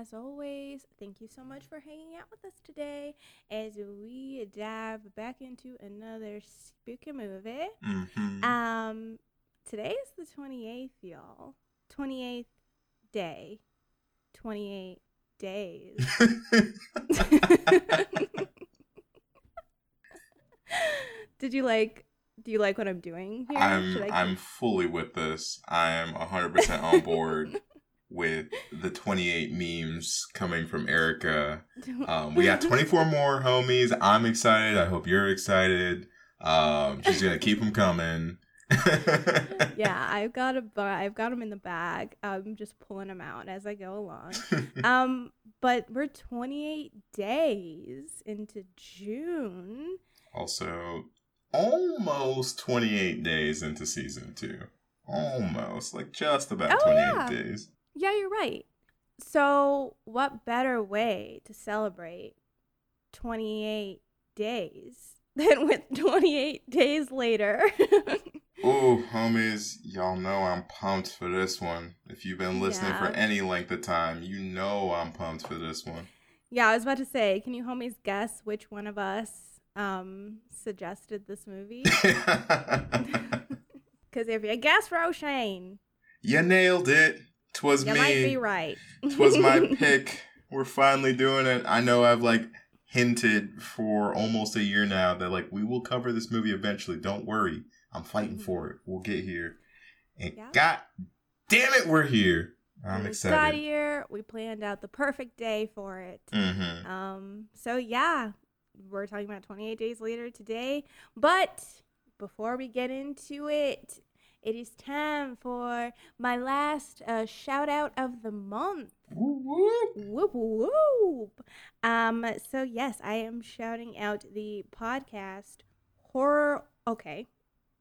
As always, thank you so much for hanging out with us today as we dive back into another spooky movie. Mm-hmm. Um, today is the 28th, y'all. 28th day. 28 days. Did you like do you like what I'm doing here? I'm I I'm fully with this. I am 100% on board with the 28 memes coming from Erica. Um, we got 24 more homies. I'm excited. I hope you're excited. Um, she's gonna keep them coming. yeah, I've got a bu- I've got them in the bag. I'm just pulling them out as I go along. Um, but we're 28 days into June. also, almost 28 days into season two. Almost like just about Oh, 28 yeah. days. Yeah, you're right. So, what better way to celebrate 28 days than with 28 days later? Oh, homies, y'all know I'm pumped for this one. If you've been listening for any length of time, you know I'm pumped for this one. yeah, I was about to say, can you homies guess which one of us um suggested this movie? Because if you guess Roshane, you nailed it. Twas you me. might be right. Twas my pick. We're finally doing it. I know I've like hinted for almost a year now that like we will cover this movie eventually. Don't worry. I'm fighting Mhm. for it. We'll get here. And Yeah. god damn it, we're here. I'm we got excited. here. We planned out the perfect day for it. Mm-hmm. Um, so yeah, we're talking about 28 days later today. But before we get into it, it is time for my last uh, shout out of the month. Whoop whoop. Um, so yes, I am shouting out the podcast horror. Okay,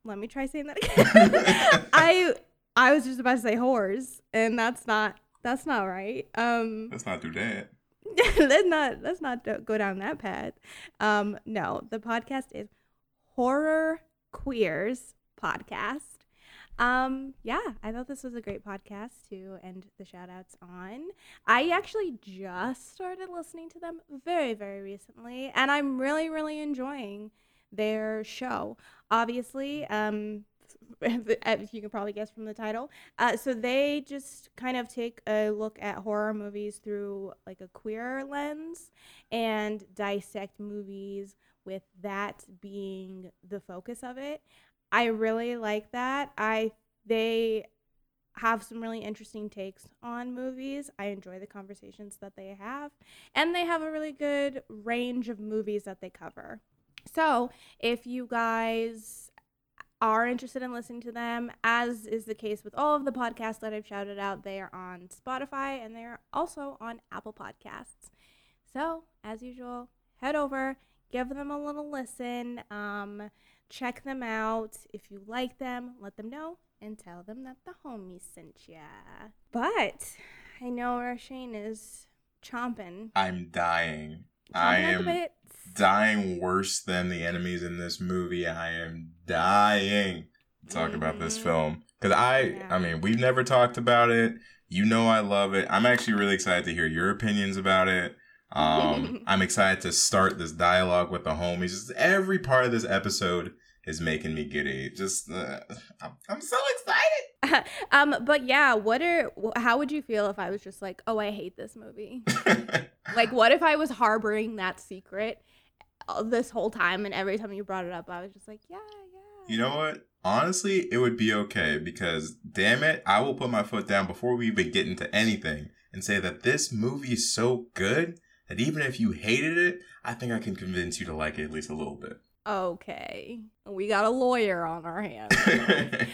let me try saying that again. I I was just about to say horrors, and that's not that's not right. Um, Let's not do that. let's not let's not go down that path. Um, no, the podcast is Horror Queers Podcast. Um, yeah, I thought this was a great podcast to end the shout outs on. I actually just started listening to them very, very recently, and I'm really, really enjoying their show. Obviously, um, if you can probably guess from the title, uh, so they just kind of take a look at horror movies through like a queer lens and dissect movies with that being the focus of it. I really like that. I they have some really interesting takes on movies. I enjoy the conversations that they have, and they have a really good range of movies that they cover. So, if you guys are interested in listening to them, as is the case with all of the podcasts that I've shouted out, they are on Spotify and they're also on Apple Podcasts. So, as usual, head over, give them a little listen, um, check them out. If you like them, let them know and tell them that the homies sent ya. But I know Roshane is chomping. I'm dying. chomping I am dying worse than the enemies in this movie. I am dying to talk about this Mhm. film because I, Yeah. I mean, we've never talked about it. You know, I love it. I'm actually really excited to hear your opinions about it. Um, I'm excited to start this dialogue with the homies. Every part of this episode is making me giddy. Just, uh, I'm, I'm so excited. um, but yeah, what are how would you feel if I was just like, oh, I hate this movie? like, what if I was harboring that secret uh, this whole time, and every time you brought it up, I was just like, yeah, yeah. You know what? Honestly, it would be okay because, damn it, I will put my foot down before we even get into anything and say that this movie is so good that even if you hated it, I think I can convince you to like it at least a little bit. Okay, we got a lawyer on our hands. okay,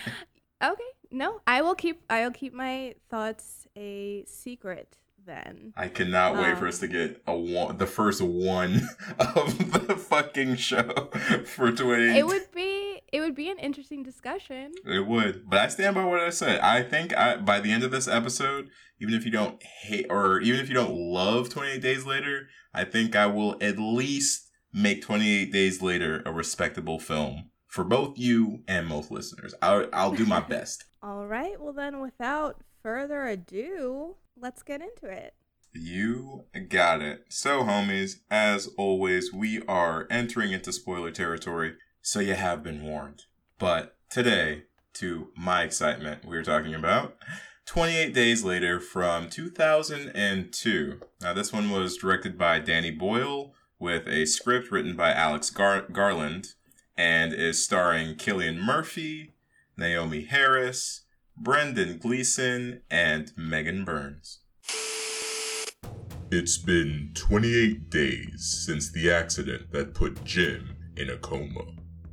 no, I will keep I will keep my thoughts a secret then. I cannot wait Um, for us to get a one, the first one of the fucking show for 20. It would be it would be an interesting discussion. It would, but I stand by what I said. I think I by the end of this episode, even if you don't hate or even if you don't love 28 Days Later, I think I will at least make 28 Days Later a respectable film for both you and most listeners. I'll I'll do my best. All right, well then without further ado, let's get into it. You got it. So, homies, as always, we are entering into spoiler territory, so you have been warned. But today, to my excitement, we are talking about 28 Days Later from 2002. Now, this one was directed by Danny Boyle with a script written by Alex Gar- Garland and is starring Cillian Murphy, Naomie Harris, Brendan Gleeson, and Megan Burns. It's been 28 days since the accident that put Jim in a coma.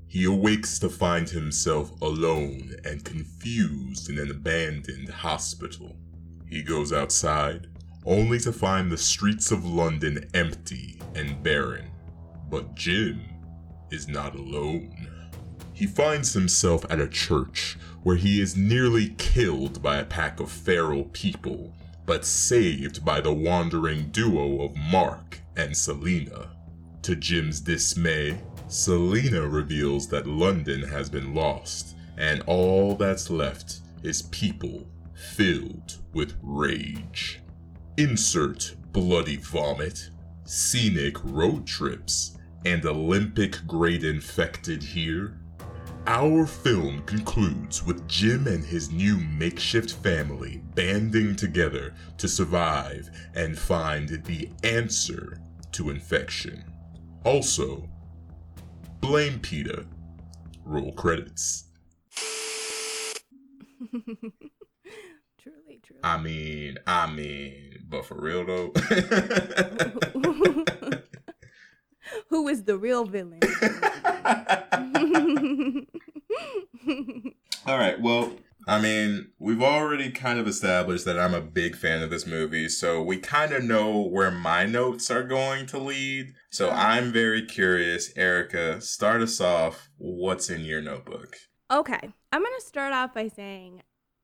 He awakes to find himself alone and confused in an abandoned hospital. He goes outside, only to find the streets of London empty and barren. But Jim is not alone. He finds himself at a church where he is nearly killed by a pack of feral people, but saved by the wandering duo of Mark and Selena. To Jim's dismay, Selena reveals that London has been lost, and all that's left is people filled with rage. Insert bloody vomit, scenic road trips, and Olympic grade infected here. Our film concludes with Jim and his new makeshift family banding together to survive and find the answer to infection. Also, blame PETA. Roll credits. truly, truly. I mean, I mean, but for real though. Who is the real villain? All right. Well, I mean, we've already kind of established that I'm a big fan of this movie, so we kind of know where my notes are going to lead. So oh. I'm very curious, Erica, start us off. What's in your notebook? okay, I'm gonna start off by saying,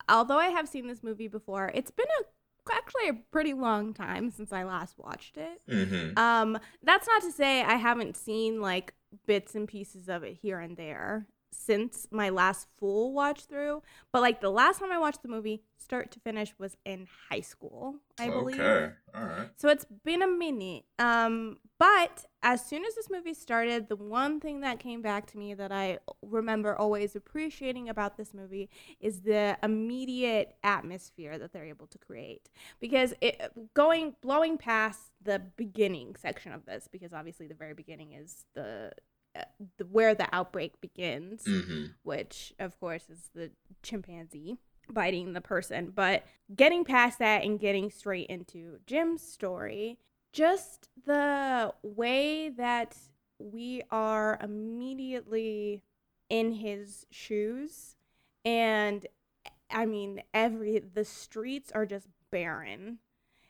although I have seen this movie before, it's been a actually a pretty long time since I last watched it. Mm-hmm. Um, that's not to say I haven't seen like bits and pieces of it here and there since my last full watch through. But like the last time I watched the movie, start to finish, was in high school, I believe. Okay. All right. So it's been a minute. Um, but as soon as this movie started, the one thing that came back to me that I remember always appreciating about this movie is the immediate atmosphere that they're able to create. Because it going blowing past the beginning section of this, because obviously the very beginning is the, the where the outbreak begins Mm-hmm. which of course is the chimpanzee biting the person. But getting past that and getting straight into Jim's story, just the way that we are immediately in his shoes and I mean every the streets are just barren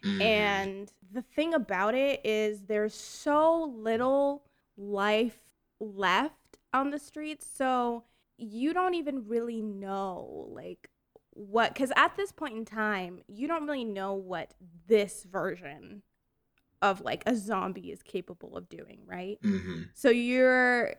Mm-hmm. and the thing about it is there's so little life left on the streets. So you don't even really know, like, what, because at this point in time, you don't really know what this version of like a zombie is capable of doing, right? Mm-hmm. So you're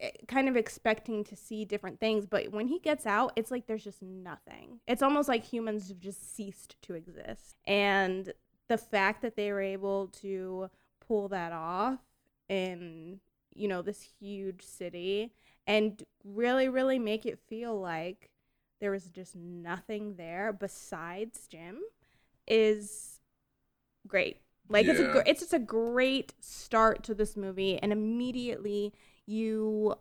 eh, kind of expecting to see different things, but when he gets out, it's like there's just nothing. It's almost like humans have just ceased to exist. And the fact that they were able to pull that off in, you know, this huge city and really, really make it feel like there was just nothing there besides Jim is great. Like it's a gr- it's just a great start to this movie, and immediately you,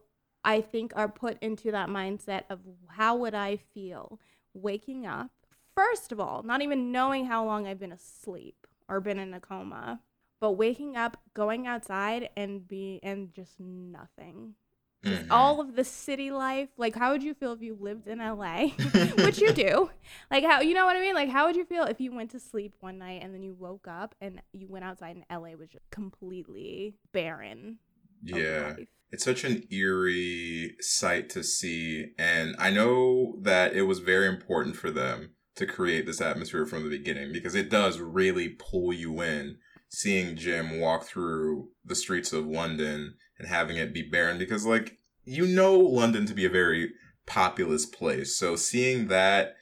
I think, are put into that mindset of how would I feel waking up. First of all, not even knowing how long I've been asleep or been in a coma, but waking up, going outside, and be and just nothing, just Mhm. all of the city life. Like, how would you feel if you lived in LA, which you do? Like, how you know what I mean? Like, how would you feel if you went to sleep one night and then you woke up and you went outside and LA was just completely barren? Yeah. It's such an eerie sight to see. And I know that it was very important for them to create this atmosphere from the beginning because it does really pull you in seeing Jim walk through the streets of London and having it be barren because, like, you know London to be a very populous place. So seeing that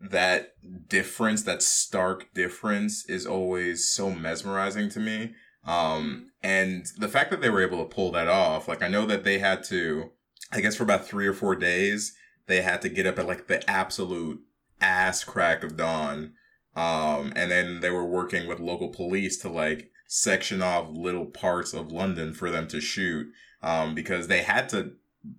that difference, that stark difference is always so mesmerizing to me. Um, and the fact that they were able to pull that off, like I know that they had to, I guess for about three or four days, they had to get up at like the absolute ass crack of dawn. Um, and then they were working with local police to like section off little parts of London for them to shoot. Um, because they had to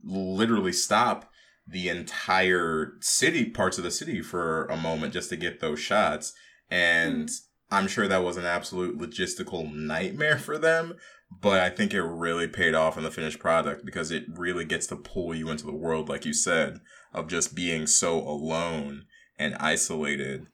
literally stop the entire city, parts of the city for a moment just to get those shots. And I'm sure that was an absolute logistical nightmare for them, but I think it really paid off in the finished product because it really gets to pull you into the world, like you said, of just being so alone and isolated.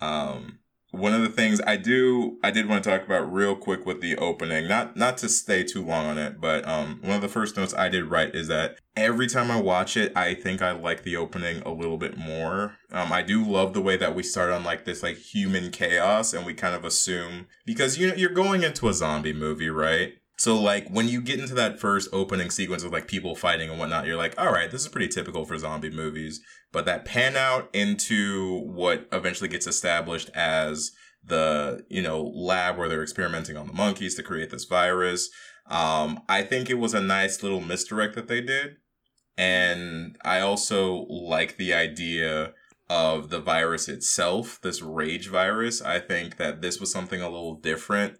Um, one of the things I do, I did want to talk about real quick with the opening, not not to stay too long on it, but um, one of the first notes I did write is that every time I watch it, I think I like the opening a little bit more. Um, I do love the way that we start on like this like human chaos, and we kind of assume because you know you're going into a zombie movie, right? So like when you get into that first opening sequence of like people fighting and whatnot, you're like, all right, this is pretty typical for zombie movies. But that pan out into what eventually gets established as the you know lab where they're experimenting on the monkeys to create this virus. Um, I think it was a nice little misdirect that they did, and I also like the idea of the virus itself, this rage virus. I think that this was something a little different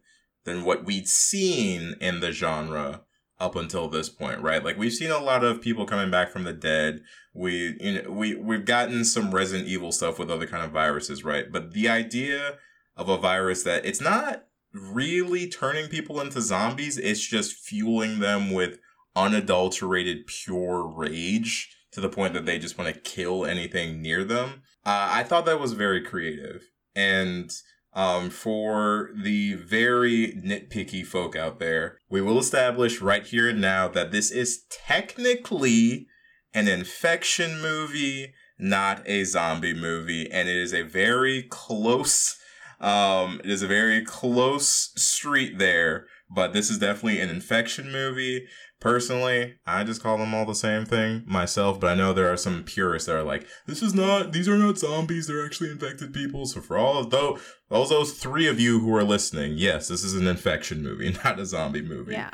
than what we'd seen in the genre up until this point, right? Like we've seen a lot of people coming back from the dead. We you know we we've gotten some Resident Evil stuff with other kind of viruses, right? But the idea of a virus that it's not really turning people into zombies, it's just fueling them with unadulterated pure rage to the point that they just want to kill anything near them. Uh, I thought that was very creative. And um, for the very nitpicky folk out there, we will establish right here and now that this is technically an infection movie, not a zombie movie, and it is a very close. Um, it is a very close street there, but this is definitely an infection movie. Personally, I just call them all the same thing myself, but I know there are some purists that are like, this is not, these are not zombies, they're actually infected people. So for all of those, all those three of you who are listening, yes, this is an infection movie, not a zombie movie. Yeah.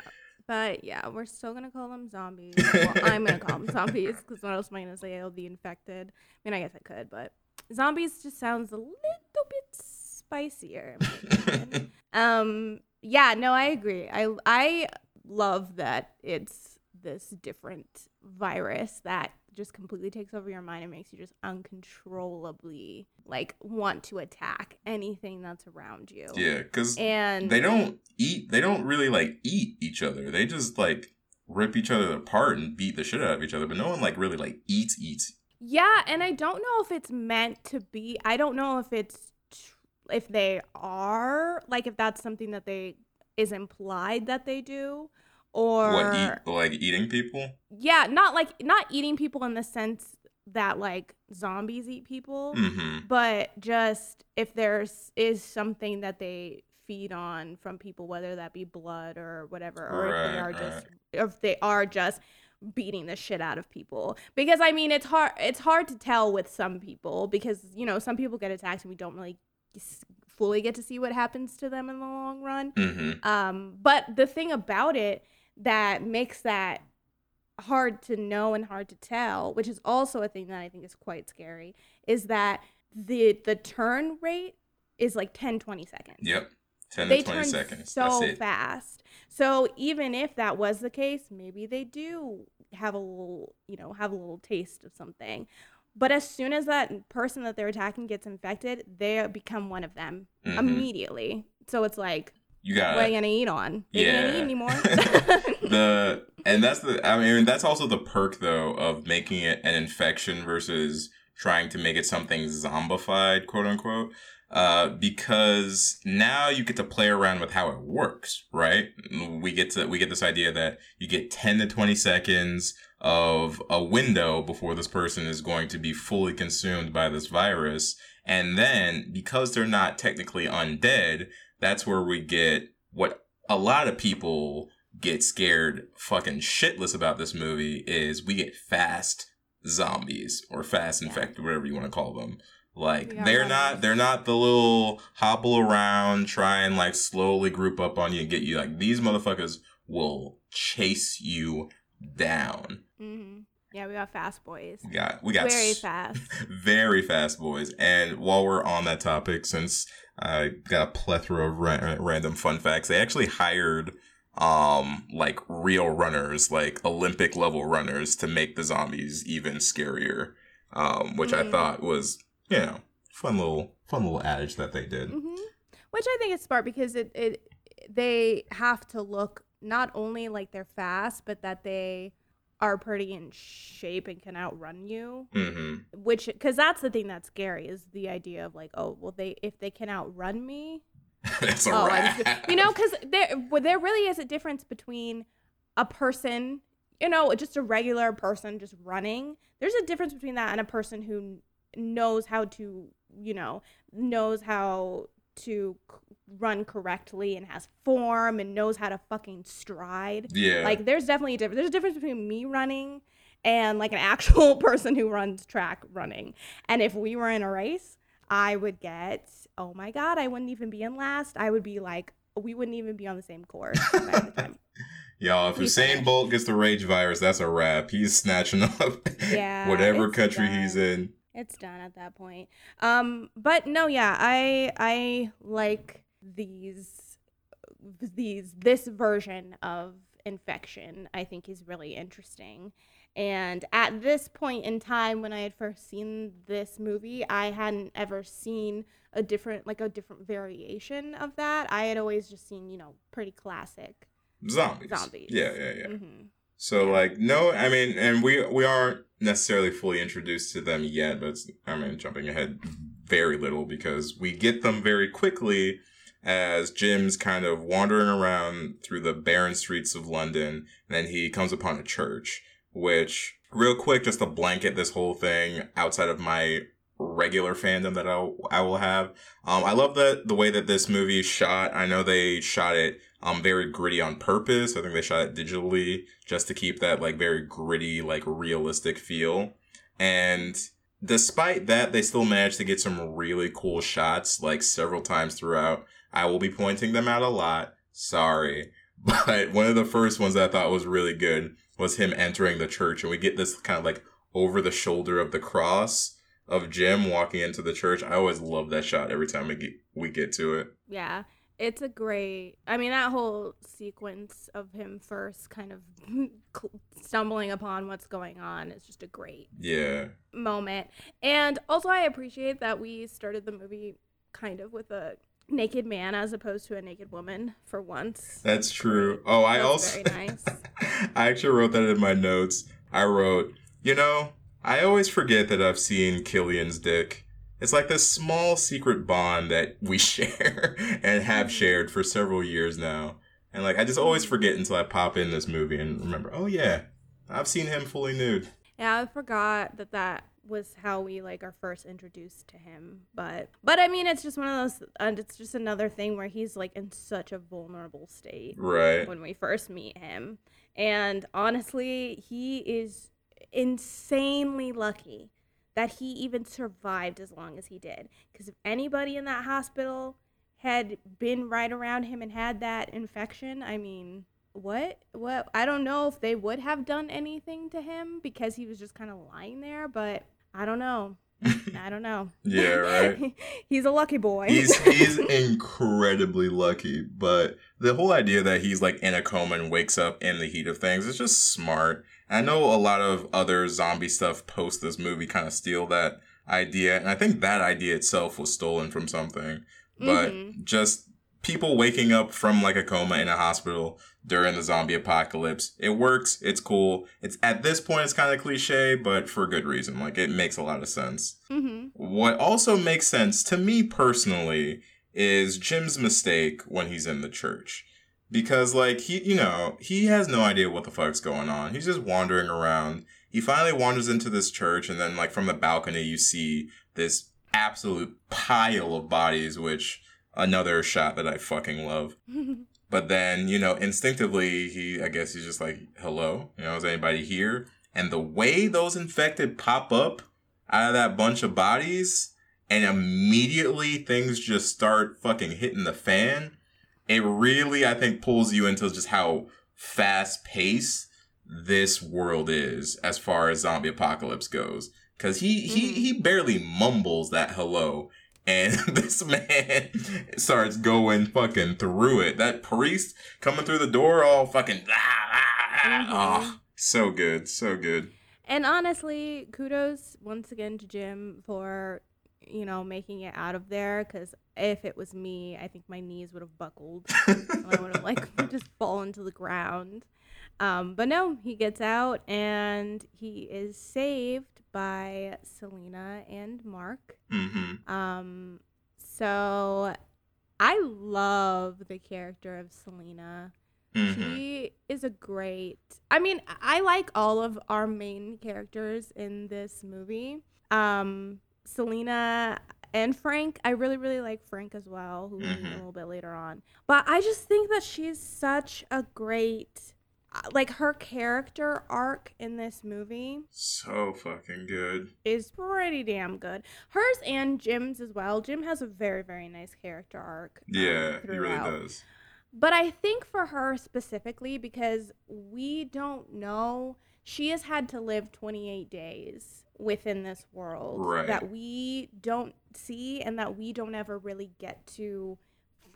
But yeah, we're still gonna call them zombies. well, I'm gonna call them zombies because what else am I gonna say? Oh, the infected. I mean, I guess I could, but zombies just sounds a little bit spicier. in my opinion. um. Yeah. No, I agree. I I love that it's this different virus that just completely takes over your mind and makes you just uncontrollably like want to attack anything that's around you. Yeah, because And they don't eat, they don't really like eat each other. They just like rip each other apart and beat the shit out of each other, but no one like really like eats, eats. Yeah, and I don't know if it's meant to be. I don't know if it's tr- if they are like if that's something that they is implied that they do or what, eat, like eating people? yeah, not like not eating people in the sense that like zombies eat people, Mm-hmm. but just if there's is something that they feed on from people whether that be blood or whatever or if they Right, are just if they are just beating the shit out of people because i mean it's hard it's hard to tell with some people because you know some people get attacked and we don't really fully get to see what happens to them in the long run Mm-hmm. um, but the thing about it that makes that hard to know and hard to tell, which is also a thing that I think is quite scary, is that the the turn rate is like 10 20 seconds. Yep. 10 They to 20 turn seconds. so That's it. fast. So even if that was the case, maybe they do have a little, you know, have a little taste of something. But as soon as that person that they're attacking gets infected, they become one of them Mhm. immediately. So it's like You got what are you gonna eat on? You yeah. can't eat anymore. the and that's the I mean that's also the perk though of making it an infection versus trying to make it something zombified, quote unquote. Uh, because now you get to play around with how it works, right? We get to we get this idea that you get ten to twenty seconds of a window before this person is going to be fully consumed by this virus, and then because they're not technically undead, that's where we get what a lot of people get scared fucking shitless about this movie is we get fast zombies or fast infected, whatever you want to call them. Like Yeah, they're not they're not the little hobble around, try and like slowly group up on you and get you. Like these motherfuckers will chase you down. hmm Yeah, we got fast boys. We got we got Very s- fast. very fast boys. And while we're on that topic, since I got a plethora of ra- random fun facts, they actually hired um like real runners, like Olympic level runners, to make the zombies even scarier. Um, which I Mm. thought was you know fun little fun little adage that they did. hmm Which I think is smart because it, it they have to look not only like they're fast, but that they are pretty in shape and can outrun you. hmm Which because that's the thing that's scary is the idea of like, oh, well, they if they can outrun me, That's a oh, wrap. you know, because there well, there really is a difference between a person, you know, just a regular person just running. There's a difference between that and a person who knows how to, you know, knows how to c- run correctly and has form and knows how to fucking stride. yeah. Like there's definitely a difference. There's a difference between me running and like an actual person who runs track running. And if we were in a race, I would get, oh my God, I wouldn't even be in last. I would be like, we wouldn't even be on the same course the. Y'all, if He's Usain finished. Bolt gets the rage virus, that's a wrap. He's snatching up Yeah, whatever country he's in. It's done at that point. Um, but no, yeah, I I like these these this version of infection. I think is really interesting. And at this point in time, when I had first seen this movie, I hadn't ever seen a different like a different variation of that. I had always just seen you know pretty classic Zombies. zombies. Yeah, yeah, yeah. hmm So like no, I mean, and we we aren't necessarily fully introduced to them yet, but I mean, jumping ahead very little because we get them very quickly as Jim's kind of wandering around through the barren streets of London, and then he comes upon a church, which real quick just to blanket this whole thing outside of my regular fandom that I'll, I will have. Um, I love the the way that this movie is shot. I know they shot it um very gritty on purpose. I think they shot it digitally just to keep that like very gritty, like realistic feel. And despite that, they still managed to get some really cool shots like several times throughout. I will be pointing them out a lot. Sorry. But one of the first ones I thought was really good was him entering the church and we get this kind of like over the shoulder of the cross of Jim walking into the church. I always love that shot every time we get, we get to it. Yeah, it's a great. I mean, that whole sequence of him first kind of stumbling upon what's going on is just a great Yeah. moment. And also, I appreciate that we started the movie kind of with a naked man as opposed to a naked woman for once. That's true. Oh, I also very nice. I actually wrote that in my notes. I wrote, you know, I always forget that I've seen Cillian's dick. It's like this small secret bond that we share and have mm-hmm. shared for several years now. And like I just always mm-hmm. forget until I pop in this movie and remember, oh yeah, I've seen him fully nude. Yeah, I forgot that that was how we like are first introduced to him. But but I mean, it's just one of those. And it's just another thing where he's like in such a vulnerable state. Right. when we first meet him. And honestly, he is insanely lucky that he even survived as long as he did. Because if anybody in that hospital had been right around him and had that infection, I mean, what? What? I don't know if they would have done anything to him because he was just kind of lying there, but I don't know. I don't know. Yeah, right. he's a lucky boy. he's he's incredibly lucky, but the whole idea that he's like in a coma and wakes up in the heat of things is just smart. I know a lot of other zombie stuff post this movie kind of steal that idea, and I think that idea itself was stolen from something. But Mhm. just people waking up from like a coma in a hospital during the zombie apocalypse. It works. It's cool. It's at this point it's kind of cliche, but for good reason. Like it makes a lot of sense. Mm-hmm. What also makes sense to me personally is Jim's mistake when he's in the church. Because like he, you know, he has no idea what the fuck's going on. He's just wandering around. He finally wanders into this church and then like from the balcony you see this absolute pile of bodies which another shot that I fucking love. But then, you know, instinctively, he, I guess he's just like, hello, you know, is anybody here? And the way those infected pop up out of that bunch of bodies and immediately things just start fucking hitting the fan, it really, I think, pulls you into just how fast paced this world is as far as zombie apocalypse goes. Cause he, he, mm-hmm. he barely mumbles that hello and this man starts going fucking through it. That priest coming through the door, all fucking ah, ah, ah. oh, so good, so good. And honestly, kudos once again to Jim for you know making it out of there. Because if it was me, I think my knees would have buckled. I would have like just fallen to the ground. Um, but no, he gets out and he is saved by Selena and Mark. Mm-hmm. Um, so I love the character of Selena. Mm-hmm. She is a great. I mean, I like all of our main characters in this movie. Um, Selena and Frank. I really, really like Frank as well, who we meet Mhm. a little bit later on. But I just think that she's such a great, like her character arc in this movie So fucking good. is pretty damn good. Hers and Jim's as well. Jim has a very, very nice character arc. um, Yeah, he really does. But I think for her specifically, because we don't know, she has had to live 28 days within this world Right. that we don't see and that we don't ever really get to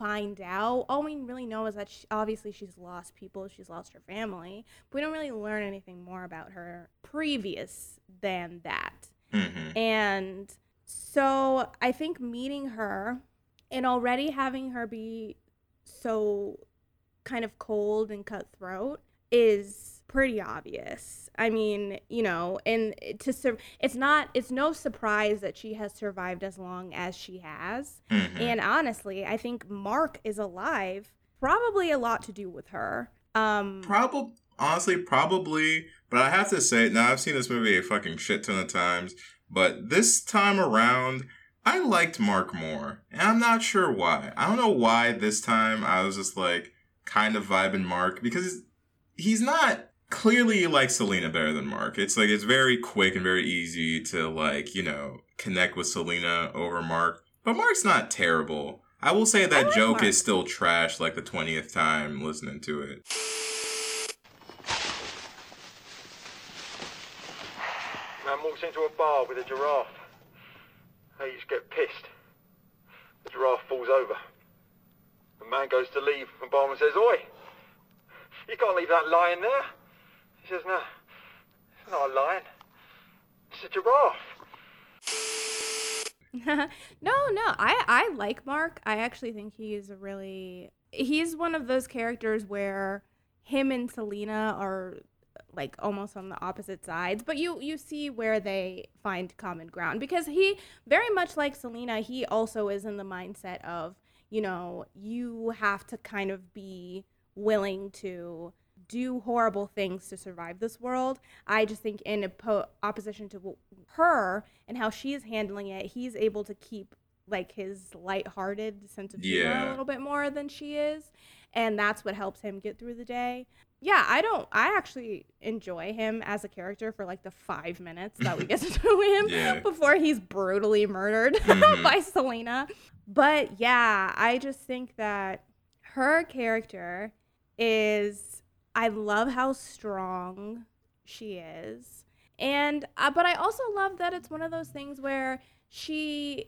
find out. All we really know is that she, obviously she's lost people, she's lost her family, but we don't really learn anything more about her previous than that. Mm-hmm. And so I think meeting her and already having her be so kind of cold and cutthroat is pretty obvious. I mean, you know, and to sur- it's not it's no surprise that she has survived as long as she has. Mm-hmm. And honestly, I think Mark is alive probably a lot to do with her. Um Probably, honestly, probably. But I have to say, now I've seen this movie a fucking shit ton of times, but this time around, I liked Mark more, and I'm not sure why. I don't know why this time I was just like kind of vibing Mark because he's not clearly you like Selena better than Mark. It's like it's very quick and very easy to like you know connect with Selena over Mark, but Mark's not terrible. I will say that like joke Mark. is still trash like the twentieth time listening to it. Man walks into a bar with a giraffe. They just get pissed. The giraffe falls over. The man goes to leave, and barman says, Oi! You can't leave that lion there. He says, No, it's not a lion. It's a giraffe. no, no. I I like Mark. I actually think he is a really he's one of those characters where him and Selena are like almost on the opposite sides, but you you see where they find common ground because he very much like Selena, he also is in the mindset of, you know, you have to kind of be willing to do horrible things to survive this world. I just think in oppo- opposition to her and how she's handling it, he's able to keep like his lighthearted sense of humor Yeah. a little bit more than she is, and that's what helps him get through the day. Yeah, I don't. I actually enjoy him as a character for like the five minutes that we get to know him Yeah. before he's brutally murdered Mhm. by Selena. But yeah, I just think that her character is. I love how strong she is, and uh, but I also love that it's one of those things where she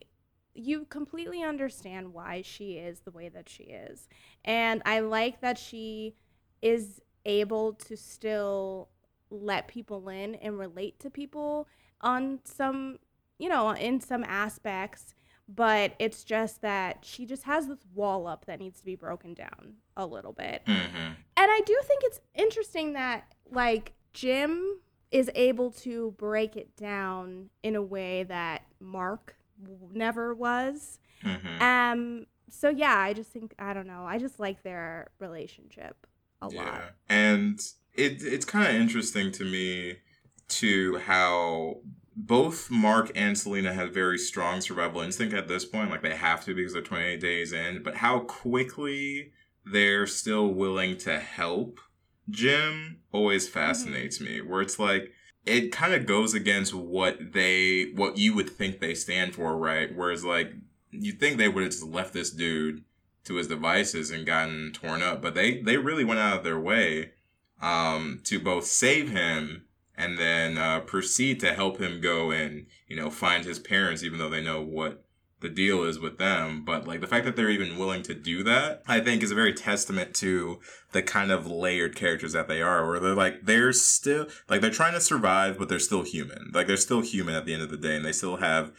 you completely understand why she is the way that she is. And I like that she is able to still let people in and relate to people on some, you know, in some aspects, but it's just that she just has this wall up that needs to be broken down a little bit. Mm-hmm. And I do think it's interesting that like Jim is able to break it down in a way that Mark w- never was. Mm-hmm. Um so yeah, I just think I don't know. I just like their relationship a lot. And it it's kind of interesting to me to how both Mark and Selena have very strong survival instinct at this point. Like they have to because they're 28 days in, but how quickly they're still willing to help Jim always fascinates me. Where it's like it kind of goes against what they what you would think they stand for, right? Whereas like you think they would have just left this dude to his devices and gotten torn up, but they they really went out of their way um, to both save him and then uh, proceed to help him go and you know find his parents, even though they know what the deal is with them. But like the fact that they're even willing to do that, I think is a very testament to the kind of layered characters that they are, where they're like they're still like they're trying to survive, but they're still human. Like they're still human at the end of the day, and they still have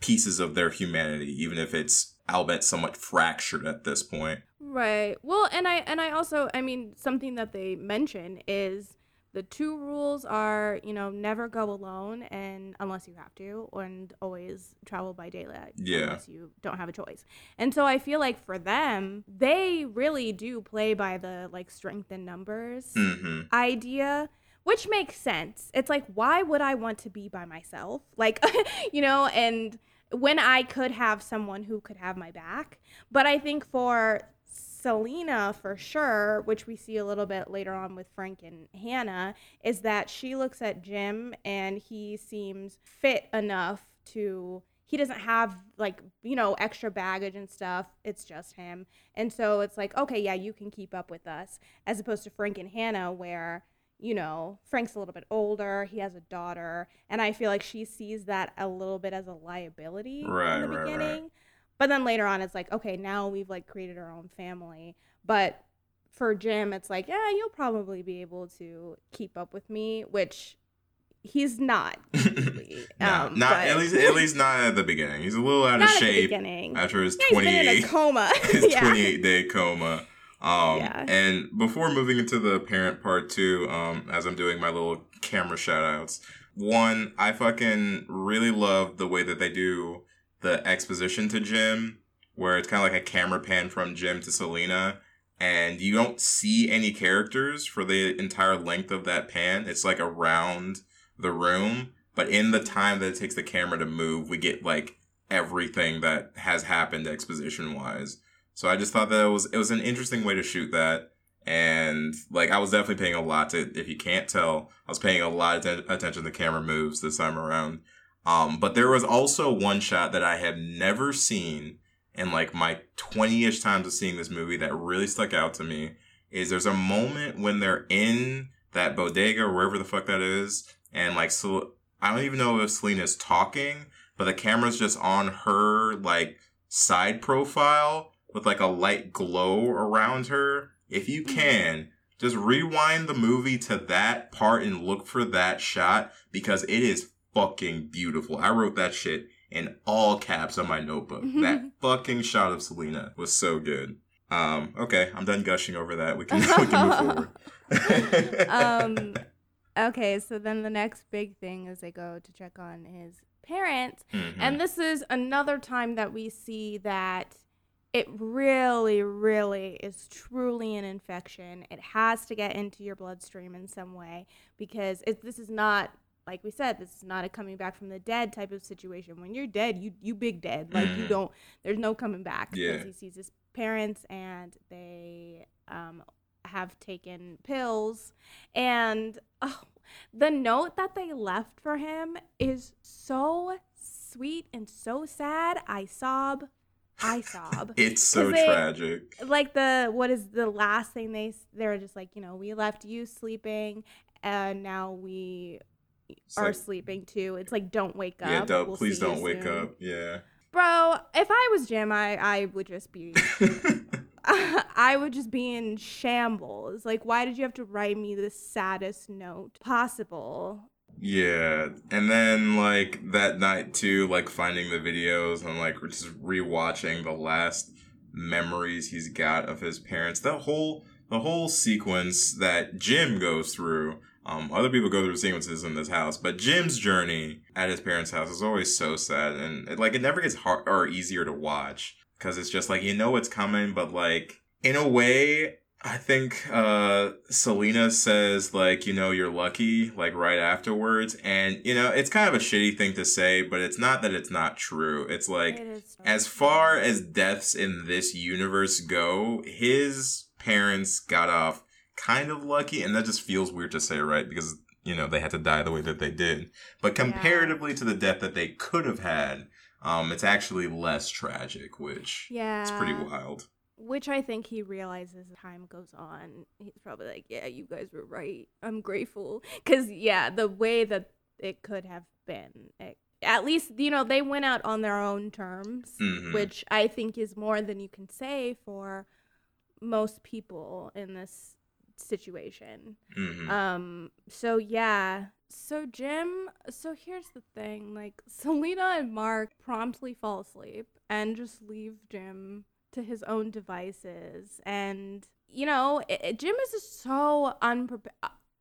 pieces of their humanity, even if it's albeit somewhat fractured at this point. Right. Well, and I and I also I mean something that they mention is the two rules are, you know, never go alone and unless you have to and always travel by daylight Yeah. unless you don't have a choice. And so I feel like for them, they really do play by the like strength in numbers hmm idea which makes sense it's like why would i want to be by myself like you know and when i could have someone who could have my back but i think for selena for sure which we see a little bit later on with frank and hannah is that she looks at jim and he seems fit enough to he doesn't have like you know extra baggage and stuff. It's just him. And so it's like okay yeah you can keep up with us as opposed to frank and hannah where you know frank's a little bit older he has a daughter and i feel like she sees that a little bit as a liability Right, in the right, right. But then later on it's like okay now we've like created our own family but for jim it's like yeah you'll probably be able to keep up with me which he's not no, um, not at least at least not at the beginning. He's a little out of not at the shape after his Yeah, he's been in a 28 coma. his yeah. 28 day coma. Um, Yeah. and before moving into the parent part two, um, as I'm doing my little camera shout outs, one, I fucking really love the way that they do the exposition to Jim, where it's kind of like a camera pan from Jim to Selena, and you don't see any characters for the entire length of that pan. It's like around the room, but in the time that it takes the camera to move, we get like everything that has happened exposition wise. So I just thought that it was it was an interesting way to shoot that, and like I was definitely paying a lot to. If you can't tell, I was paying a lot of atten- attention to camera moves this time around. Um, but there was also one shot that I had never seen in like my twenty ish times of seeing this movie that really stuck out to me. Is there's a moment when they're in that bodega or wherever the fuck that is, and like so I don't even know if Selena's talking, but the camera's just on her like side profile with like a light glow around her. If you can, just rewind the movie to that part and look for that shot because it is fucking beautiful. I wrote that shit in all caps on my notebook. that fucking shot of Selena was so good. Um, okay, I'm done gushing over that. We can we can move forward. um okay so then the next big thing is they go to check on his parents Mhm. and this is another time that we see that it really really is truly an infection it has to get into your bloodstream in some way because it, this is not like we said this is not a coming back from the dead type of situation. When you're dead you you big dead. Like you Mhm. don't there's no coming back. Yeah. he sees his parents and they um have taken pills. And oh, the note that they left for him is so sweet and so sad. I sob. I sob. It's so they- tragic. like the what is the last thing they they're just like you know we left you sleeping and now we It's are like, sleeping too it's like don't wake up yeah, don't, We'll please don't wake soon." up. Yeah. bro if i was jim i i would just be I would just be in shambles. Like, why did you have to write me the saddest note possible? Yeah, and then like that night too, like finding the videos and like just rewatching the last memories he's got of his parents. That whole the whole sequence that Jim goes through. Um, other people go through sequences in this house, but Jim's journey at his parents' house is always so sad, and it, like it never gets hard or easier to watch because it's just like you know it's coming, but like in a way, I think uh Selena says like, you know, you're lucky like right afterwards and you know, it's kind of a shitty thing to say, but it's not that it's not true. It's like It as far as deaths in this universe go, his parents got off kind of lucky and that just feels weird to say, right? Because you know, they had to die the way that they did. But Yeah. comparatively to the death that they could have had, um it's actually less tragic, which Yeah. it's pretty wild. Which I think he realizes as time goes on. He's probably like, yeah, you guys were right. I'm grateful. Because, yeah, the way that it could have been, it, at least, you know, they went out on their own terms, Mhm. which I think is more than you can say for most people in this situation. Mhm. Um, so yeah. So Jim, so here's the thing, like Selena and Mark promptly fall asleep and just leave Jim to his own devices and you know, i i- Jim is just so unprepared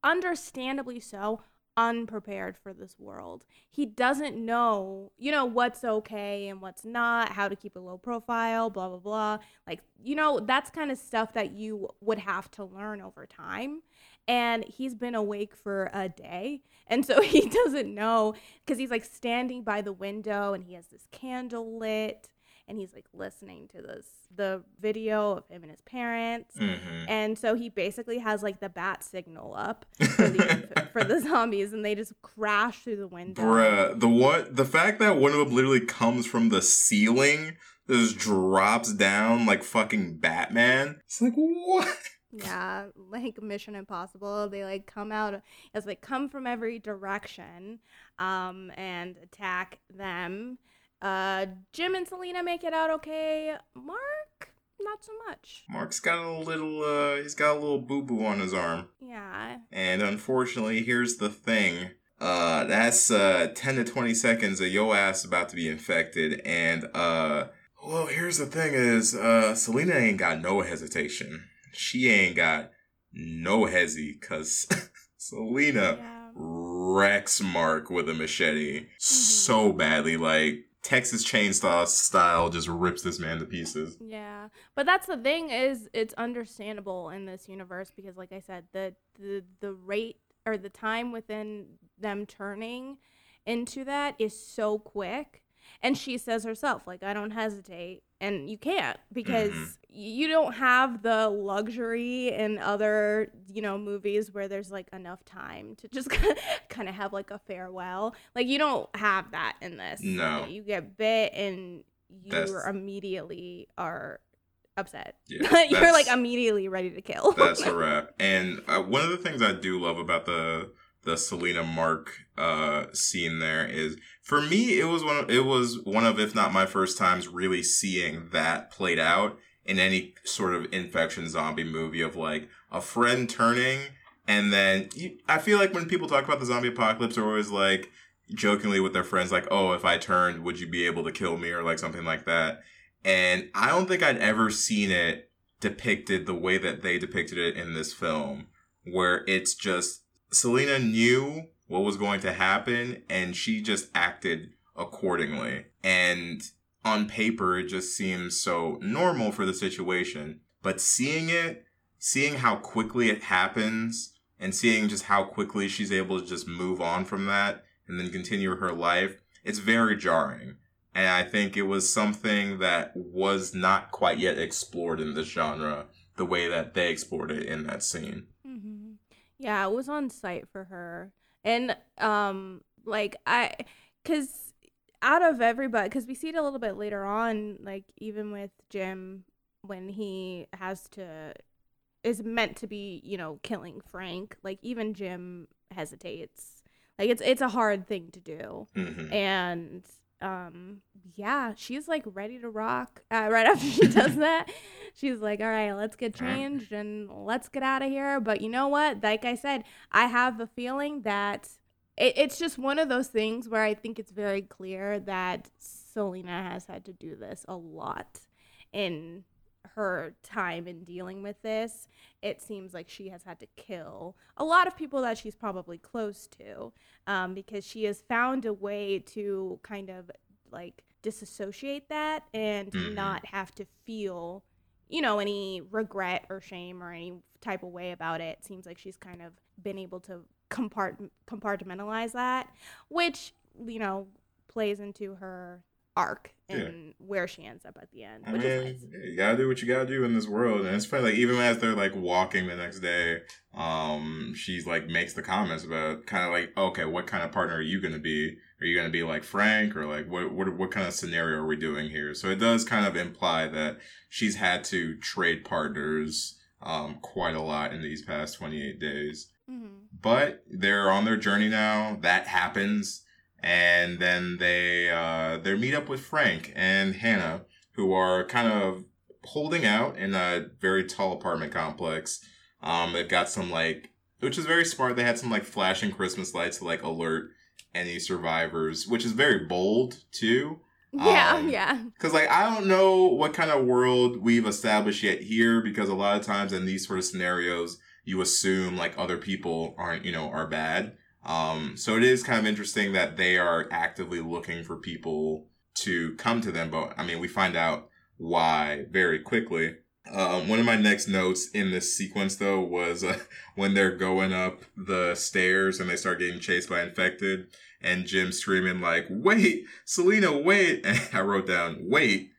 understandably so unprepared for this world. He doesn't know, you know, what's okay and what's not, how to keep a low profile, blah blah blah. Like, you know, that's kind of stuff that you would have to learn over time. And he's been awake for a day. And so he doesn't know because he's like standing by the window and he has this candle lit and he's like listening to this the video of him and his parents. Mhm. And so he basically has like the bat signal up for the for the zombies and they just crash through the window. Bruh, the what the fact that one of them literally comes from the ceiling, just drops down like fucking Batman. It's like what? Yeah, like Mission Impossible. They like come out as like come from every direction, um, and attack them. Uh, Jim and Selena make it out okay. Mark, not so much. Mark's got a little uh he's got a little boo boo on his arm. Yeah. And unfortunately, here's the thing. Uh that's uh 10 to 20 seconds of your ass about to be infected and uh well, here's the thing is uh Selena ain't got no hesitation. She ain't got no hezzy cuz Selena Yeah. wrecks Mark with a machete so badly. Like Texas Chainsaw style, just rips this man to pieces. Yeah, but that's the thing is it's understandable in this universe because, like I said, the the the rate or the time within them turning into that is so quick. And she says herself, like, I don't hesitate, and you can't because Mhm. you don't have the luxury in other, you know, movies where there's like enough time to just kind of have like a farewell. Like, you don't have that in this. No. you get bit and you That's- immediately are upset. Yeah, You're like immediately ready to kill. That's a wrap. And uh, one of the things I do love about the the Selena Mark uh, scene there is, for me, it was one. Of, it was one of, if not my first times, really seeing that played out in any sort of infection zombie movie of like a friend turning, and then you, I feel like when people talk about the zombie apocalypse, they're always like jokingly with their friends, like, "Oh, if I turned, would you be able to kill me?" or like something like that. And I don't think I'd ever seen it depicted the way that they depicted it in this film, where it's just Selena knew what was going to happen and she just acted accordingly. And on paper, it just seems so normal for the situation. But seeing it, seeing how quickly it happens, and seeing just how quickly she's able to just move on from that and then continue her life, it's very jarring. And I think it was something that was not quite yet explored in this genre the way that they explored it in that scene. Yeah, it was on site for her, and um, like I, cause out of everybody, cause we see it a little bit later on, like even with Jim when he has to is meant to be, you know, killing Frank. Like even Jim hesitates. Like it's it's a hard thing to do, hmm and um yeah she's like ready to rock uh, right after she does that. She's like all right let's get changed and let's get out of here. But you know what? Like i said i have a feeling that it, it's just one of those things where I think it's very clear that Selena has had to do this a lot in her time in dealing with this. It seems like she has had to kill a lot of people that she's probably close to um, because she has found a way to kind of like disassociate that and Mhm. not have to feel you know any regret or shame or any type of way about it. Seems like she's kind of been able to compart- compartmentalize that, which you know plays into her arc and where she ends up at the end, I which mean, is nice. you gotta do what you gotta do in this world, and it's funny. Like even as they're like walking the next day, um, she's like makes the comments about kind of like, okay, what kind of partner are you gonna be? Are you gonna be like Frank, or like what what what kind of scenario are we doing here? So it does kind of imply that she's had to trade partners um quite a lot in these past twenty eight days. Mhm. but they're on their journey now. That happens, and then they uh, they meet up with Frank and Hannah, who are kind of holding out in a very tall apartment complex. Um, they've got some like, which is very smart. They had some like flashing Christmas lights to like alert any survivors, which is very bold too. Yeah, Um, yeah. Because, like, I don't know what kind of world we've established yet here, because a lot of times in these sort of scenarios, you assume, like, other people aren't, you know, are bad. Um, so it is kind of interesting that they are actively looking for people to come to them. But, I mean, we find out why very quickly. Um, one of my next notes in this sequence, though, was uh, when they're going up the stairs and they start getting chased by infected, and Jim screaming like, "Wait, Selena, wait!" And I wrote down, "Wait,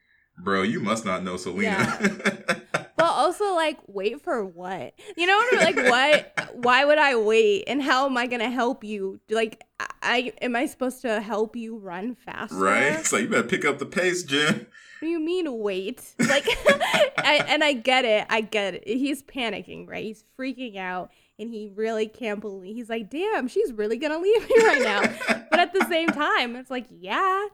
bro, you must not know Selena." Yeah. But also, like, wait for what? You know, like, what? Why would I wait? And how am I gonna help you? Like, I, I am I supposed to help you run faster? right? So you better pick up the pace, Jim. What do you mean wait? Like, I, and I get it. I get it. He's panicking, right? He's freaking out, and he really can't believe. He's like, "Damn, she's really gonna leave me right now." but at the same time, it's like, yeah,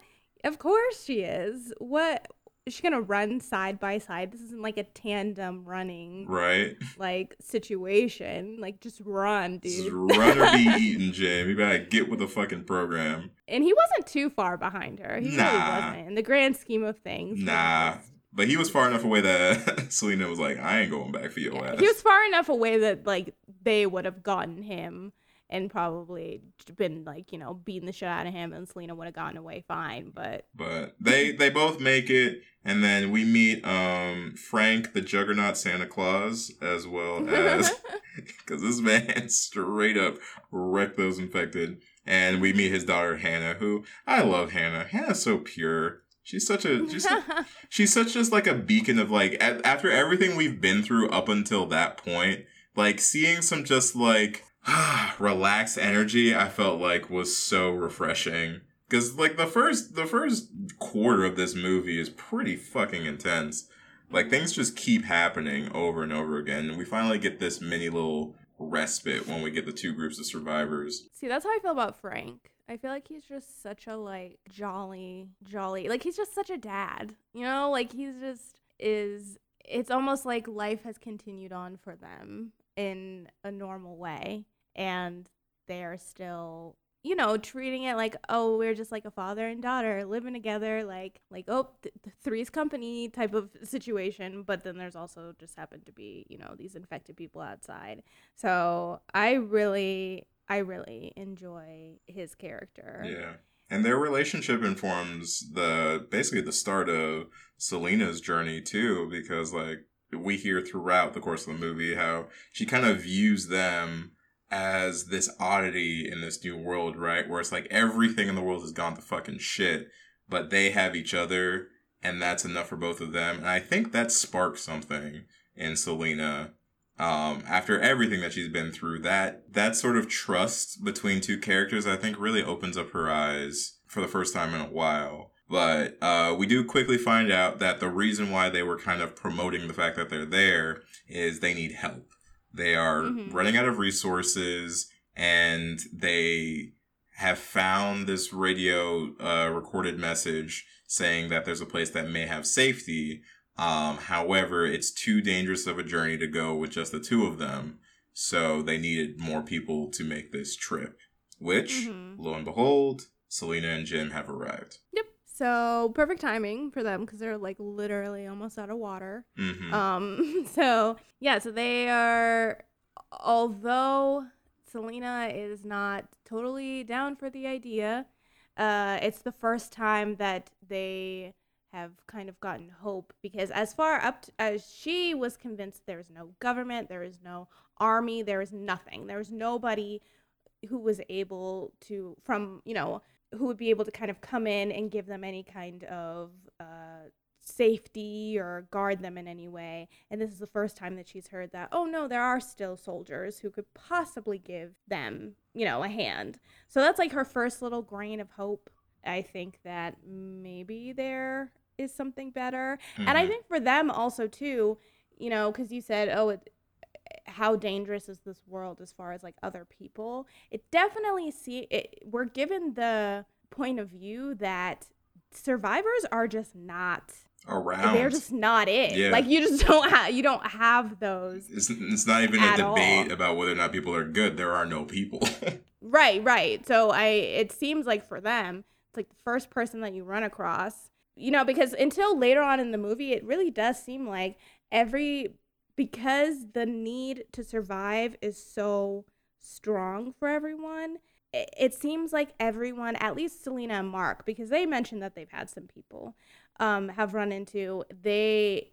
of course she is. What? Is she gonna run side by side? This isn't like a tandem running Right? like situation. Like, just run, dude. dude. run or be eaten, Jim. You better get with the fucking program. And he wasn't too far behind her. He really Nah. wasn't. In the grand scheme of things, Nah. But he was far enough away that Selena was like, "I ain't going back for your Yeah, ass." He was far enough away that like they would have gotten him and probably been like you know beating the shit out of him, and Selena would have gotten away fine. But but they they both make it and then we meet um frank the juggernaut santa claus as well as because this man straight up wrecked those infected and we meet his daughter hannah who i love hannah hannah's so pure she's such a she's, she's such just like a beacon of like a- after everything we've been through up until that point like seeing some just like relaxed energy i felt like was so refreshing because like the first the first quarter of this movie is pretty fucking intense like things just keep happening over and over again and we finally get this mini little respite when we get the two groups of survivors See, that's how I feel about Frank. I feel like he's just such a like jolly, jolly. Like he's just such a dad. You know, like he's just is it's almost like life has continued on for them in a normal way and they are still you know treating it like oh we're just like a father and daughter living together like like oh th- three's company type of situation but then there's also just happened to be you know these infected people outside. So i really i really enjoy his character. Yeah. And their relationship informs the basically the start of selena's journey too because like we hear throughout the course of the movie how she kind of views them as this oddity in this new world, right? Where it's like everything in the world has gone to fucking shit, but they have each other, and that's enough for both of them. And I think that sparked something in Selena. Um, after everything that she's been through, that that sort of trust between two characters, I think, really opens up her eyes for the first time in a while. But uh, we do quickly find out that the reason why they were kind of promoting the fact that they're there is they need help. They are Mhm. running out of resources and they have found this radio uh, recorded message saying that there's a place that may have safety. Um, however, it's too dangerous of a journey to go with just the two of them. So they needed more people to make this trip. which, Mhm. lo and behold, Selena and Jim have arrived. Yep. So perfect timing for them because they're like literally almost out of water. hmm Um. So yeah. So they are. Although Selena is not totally down for the idea, uh, it's the first time that they have kind of gotten hope because as far up t as she was convinced there is no government, there is no army, there is nothing, there is nobody who was able to from you know who would be able to kind of come in and give them any kind of uh, safety or guard them in any way. And this is the first time that she's heard that, oh no, there are still soldiers who could possibly give them, you know, a hand. So that's like her first little grain of hope. I think that maybe there is something better. And I Mhm. think for them also, too, you know, because you said, oh, it, how dangerous is this world as far as like other people it definitely see it, we're given the point of view that survivors are just not around. they're just not it Yeah. like you just don't have you don't have those it's, it's not even a debate all. about whether or not people are good. There are no people. right right so i it seems like for them it's like the first person that you run across you know because until later on in the movie it really does seem like every because the need to survive is so strong for everyone it, seems like everyone at least selena and mark because they mentioned that they've had some people um, have run into they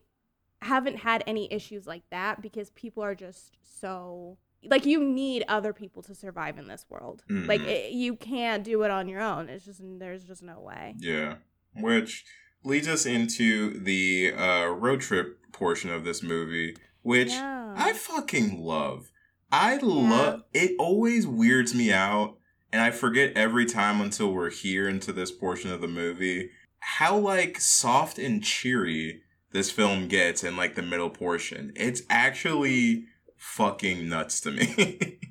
haven't had any issues like that because people are just so like you need other people to survive in this world like Mhm. it, you can't do it on your own it's just there's just no way yeah. Which leads us into the uh, road trip portion of this movie, which Yeah. I fucking love. I love it. Always weirds me out, and I forget every time until we're here into this portion of the movie how like soft and cheery this film gets in like the middle portion. It's actually fucking nuts to me.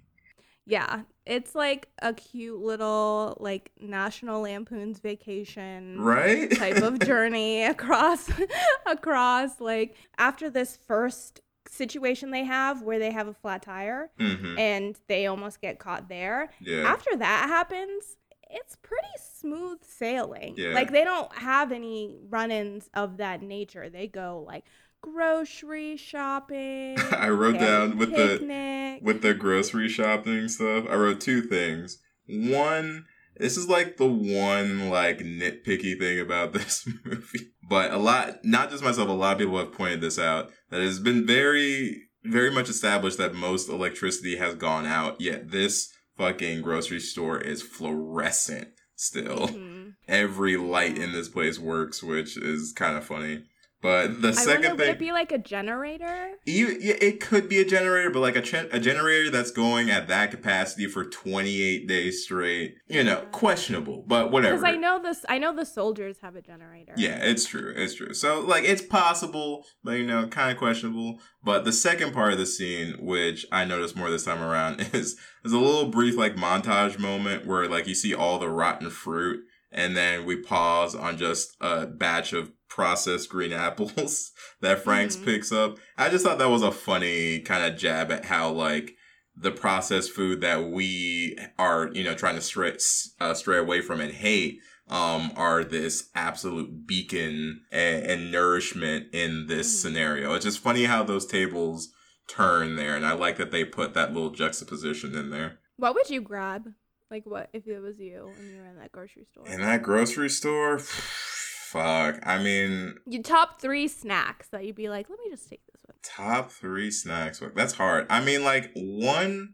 yeah it's like a cute little like national lampoon's vacation right? type of journey across across like after this first situation they have where they have a flat tire hmm and they almost get caught there Yeah. after that happens it's pretty smooth sailing Yeah. like they don't have any run-ins of that nature they go like grocery shopping I wrote they have a down with the with the grocery shopping stuff, I wrote two things. One, this is like the one like nitpicky thing about this movie. But a lot not just myself, a lot of people have pointed this out that it's been very very much established that most electricity has gone out, yet this fucking grocery store is fluorescent still. Mhm. Every light in this place works, which is kind of funny. But the I second wonder, would thing it be like a generator? you, it could be a generator, but like a, ch- a generator that's going at that capacity for 28 days straight, you know, Yeah. questionable, but whatever. Because I know this. I know the soldiers have a generator. Yeah, it's true. It's true. So, like, it's possible, but, you know, kind of questionable. But the second part of the scene, which I noticed more this time around, is is a little brief, like, montage moment where, like, you see all the rotten fruit, and then we pause on just a batch of processed green apples that Franks Mhm. picks up. I just thought that was a funny kind of jab at how, like, the processed food that we are, you know, trying to stray, uh, stray away from and hate um, are this absolute beacon and, and nourishment in this Mhm. scenario. It's just funny how those tables turn there, and I like that they put that little juxtaposition in there. What would you grab? Like what if it was you and you were in that grocery store? In that grocery store, fuck. I mean, you top three snacks that you'd be like, let me just take this one. top three snacks. That's hard. I mean, like one.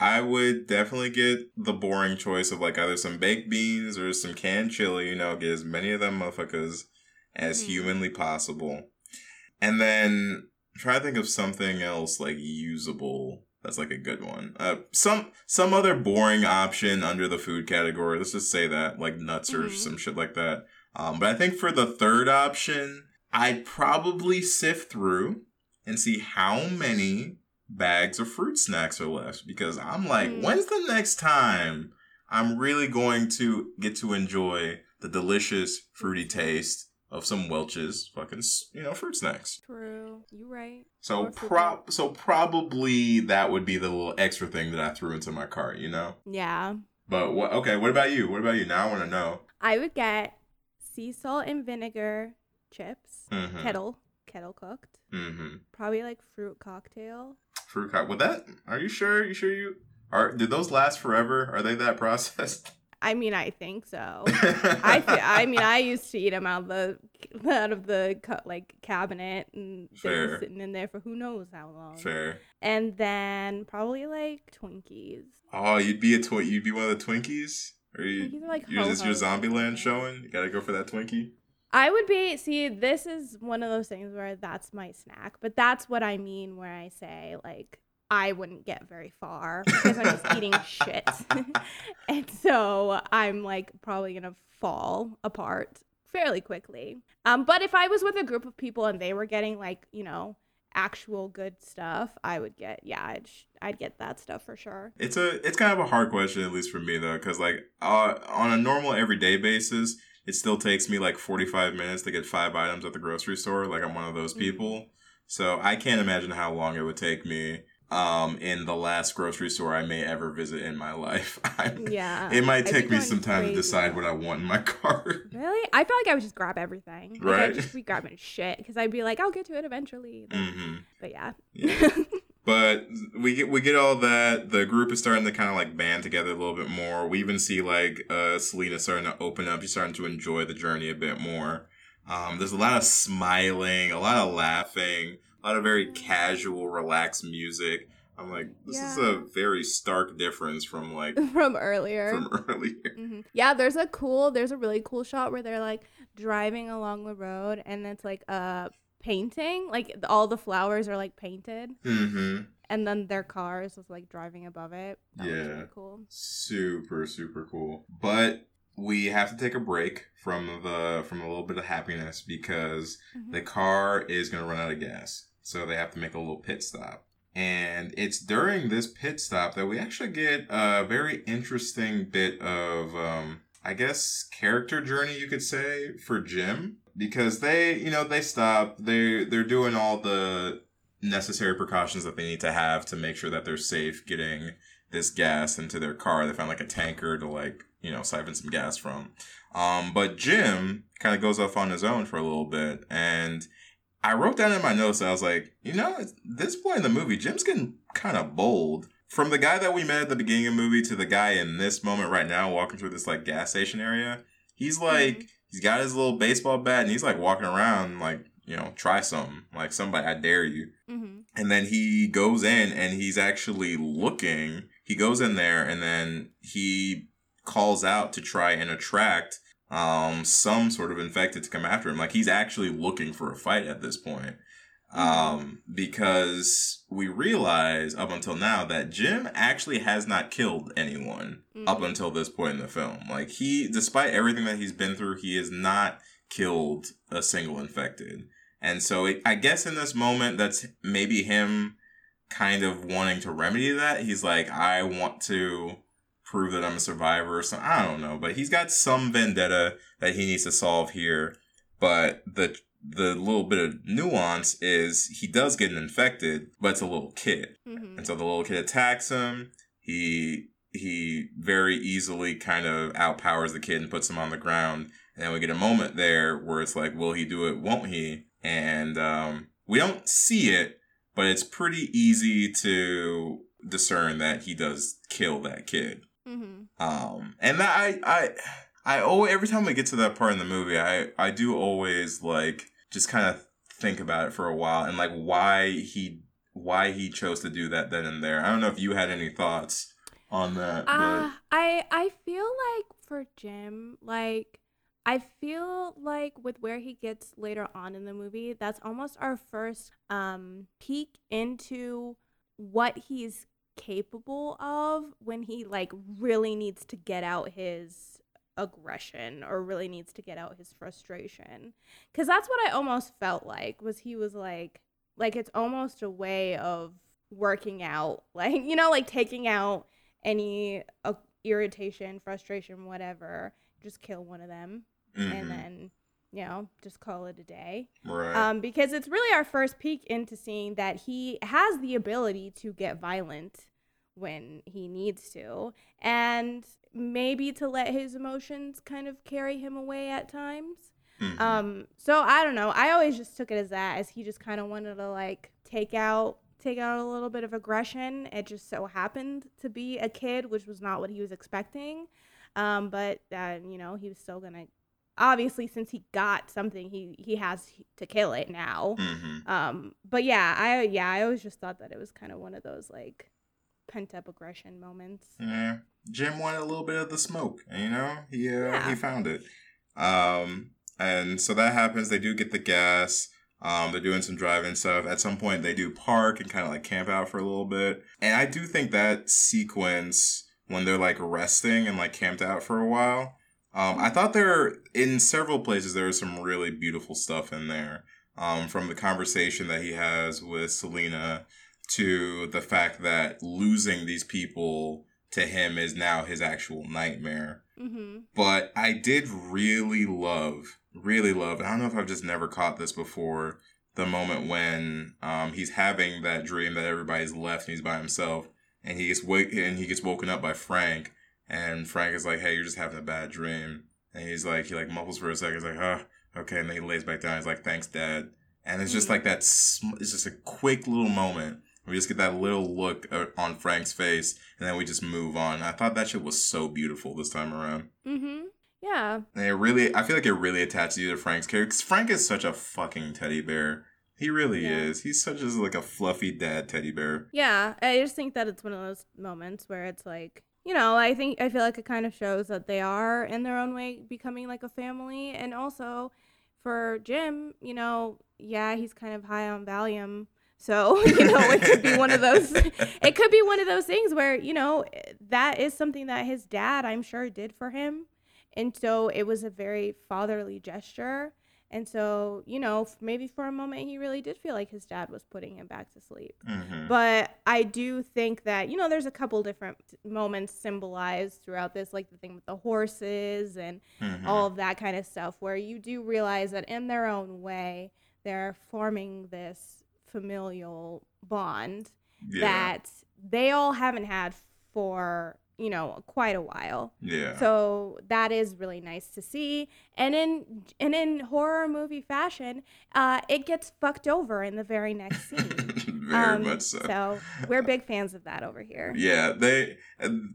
I would definitely get the boring choice of like either some baked beans or some canned chili, you know, get as many of them motherfuckers as Mhm. humanly possible. And then try to think of something else like usable that's like a good one. Uh some some other boring option under the food category. Let's just say that, like nuts or Mhm. some shit like that. Um but I think for the third option, I'd probably sift through and see how many bags of fruit snacks are left because I'm like, Mm. when's the next time I'm really going to get to enjoy the delicious fruity taste of some Welch's fucking you know fruit snacks. True. You right. So fruit so probably that would be the little extra thing that I threw into my cart, you know. Yeah. But what? Okay, what about you? What about you? Now I want to know. I would get sea salt and vinegar chips, Mm-hmm. kettle kettle cooked. Mm-hmm. Probably like fruit cocktail. Fruit cocktail. Would that? Are you sure? You sure you are? Did those last forever? Are they that processed? I mean, I think so. I fe- I mean, I used to eat them out of the out of the like cabinet, and they were sitting in there for who knows how long. Fair. And then probably like Twinkies. Oh, you'd be a twi- You'd be one of the Twinkies. Or you? Are like Is this your ho-hos. Zombieland showing? You gotta go for that Twinkie. I would be see. This is one of those things where that's my snack, but that's what I mean where I say like I wouldn't get very far because I'm just eating shit, and so I'm like probably gonna fall apart fairly quickly. Um, but if I was with a group of people and they were getting like you know actual good stuff, I would get yeah, I'd sh- I'd get that stuff for sure. It's a it's kind of a hard question at least for me though, because like uh, on a normal everyday basis, it still takes me like forty five minutes to get five items at the grocery store. Like I'm one of those Mhm. people, so I can't imagine how long it would take me. Um, in the last grocery store I may ever visit in my life, I'm, Yeah, it might take me some time to decide what I want in my cart. Really? I feel like I would just grab everything. Like, Right. I'd just be grabbing shit because I'd be like, I'll get to it eventually. hmm But yeah. Yeah. But we get we get all that. The group is starting to kind of like band together a little bit more. We even see like uh Selena starting to open up. She's starting to enjoy the journey a bit more. Um, there's a lot of smiling, a lot of laughing, lot of very casual, relaxed music. I'm like, this is a very stark difference from like From earlier. from earlier. hmm Yeah, there's a cool, there's a really cool shot where they're like driving along the road and it's like a painting. Like all the flowers are like painted Mm-hmm. and then their cars is like driving above it. That was Yeah. really cool. super super cool but we have to take a break from the from a little bit of happiness because Mhm. the car is going to run out of gas. So they have to make a little pit stop. And it's during this pit stop that we actually get a very interesting bit of um i guess character journey you could say for jim. Because they you know they stop they they're doing all the necessary precautions that they need to have to make sure that they're safe getting this gas into their car. They found like a tanker to like, you know, siphon some gas from. Um, but Jim kind of goes off on his own for a little bit. And I wrote down in my notes, I was like, you know, at this point in the movie, Jim's getting kind of bold. From the guy that we met at the beginning of the movie to the guy in this moment right now walking through this like gas station area, he's like, he's got his little baseball bat and he's like walking around like, you know, try something. Like somebody, I dare you. Mm-hmm. And then he goes in and he's actually looking. He goes in there and then he calls out to try and attract um some sort of infected to come after him. Like he's actually looking for a fight at this point. Um because we realize up until now that Jim actually has not killed anyone up Mhm. until this point in the film. Like he despite everything that he's been through, he has not killed a single infected. And so it, I guess in this moment, that's maybe him kind of wanting to remedy that. He's like, I want to prove that I'm a survivor or something. I don't know, but he's got some vendetta that he needs to solve here. But the the little bit of nuance is he does get infected, but it's a little kid. Mm-hmm. And so the little kid attacks him. He he very easily kind of outpowers the kid and puts him on the ground. And then we get a moment there where it's like, will he do it? Won't he? And um, we don't see it, but it's pretty easy to discern that he does kill that kid. Mm-hmm. Um, and that I, I, I always, every time we get to that part in the movie, I, I do always like just kind of think about it for a while and like why he, why he chose to do that then and there. I don't know if you had any thoughts on that, Uh, I I feel like for Jim, like I feel like with where he gets later on in the movie, that's almost our first um peek into what he's capable of when he like really needs to get out his aggression or really needs to get out his frustration. Cuz that's what I almost felt like was he was like like it's almost a way of working out like you know like taking out any uh, irritation, frustration, whatever, just kill one of them Mhm. and then, you know, just call it a day. right. Um, because it's really our first peek into seeing that he has the ability to get violent when he needs to, and maybe to let his emotions kind of carry him away at times. Mhm. Um, so I don't know. I always just took it as that, as he just kind of wanted to like take out take out a little bit of aggression. It just so happened to be a kid, which was not what he was expecting. Um, but uh, you know, he was still gonna. Obviously, since he got something, he he has to kill it now. Mhm. Um, but yeah, I yeah, I always just thought that it was kind of one of those like pent up aggression moments. Yeah, Jim wanted a little bit of the smoke. You know, he uh, Yeah. he found it. Um, and so that happens. They do get the gas. Um, they're doing some driving stuff. At some point, they do park and kind of like camp out for a little bit. And I do think that sequence when they're like resting and like camped out for a while. Um, I thought there in several places there was some really beautiful stuff in there. Um, from the conversation that he has with Selena to the fact that losing these people to him is now his actual nightmare. Mm-hmm. But I did really love, really love, I don't know if I've just never caught this before, the moment when um, he's having that dream that everybody's left and he's by himself and he gets wake and he gets woken up by Frank and Frank is like, Hey, you're just having a bad dream. And he's like, he like muffles for a second, he's like, huh, okay, and then he lays back down, he's like, Thanks, Dad. And it's just Mhm. like that sm- it's just a quick little moment we just get that little look uh, on Frank's face, and then we just move on. I thought that shit was so beautiful this time around. Mm-hmm. Yeah. And it really, I feel like it really attaches you to Frank's character. 'cause Frank is such a fucking teddy bear. He really Yeah. is. He's such as like a fluffy dad teddy bear. Yeah, I just think that it's one of those moments where it's like, you know, I think I feel like it kind of shows that they are in their own way becoming like a family, and also for Jim, you know, yeah, he's kind of high on Valium, so you know, it could be one of those. It could be one of those things where you know that is something that his dad, I'm sure, did for him, and so it was a very fatherly gesture. And so, you know, maybe for a moment he really did feel like his dad was putting him back to sleep. Mhm. But I do think that, you know, there's a couple different moments symbolized throughout this, like the thing with the horses and Mhm. all of that kind of stuff, where you do realize that in their own way, they're forming this familial bond yeah. that they all haven't had for, you know, quite a while. yeah. So that is really nice to see. And in and in horror movie fashion, uh, it gets fucked over in the very next scene. Very Um, much so. So we're big fans of that over here. Yeah, they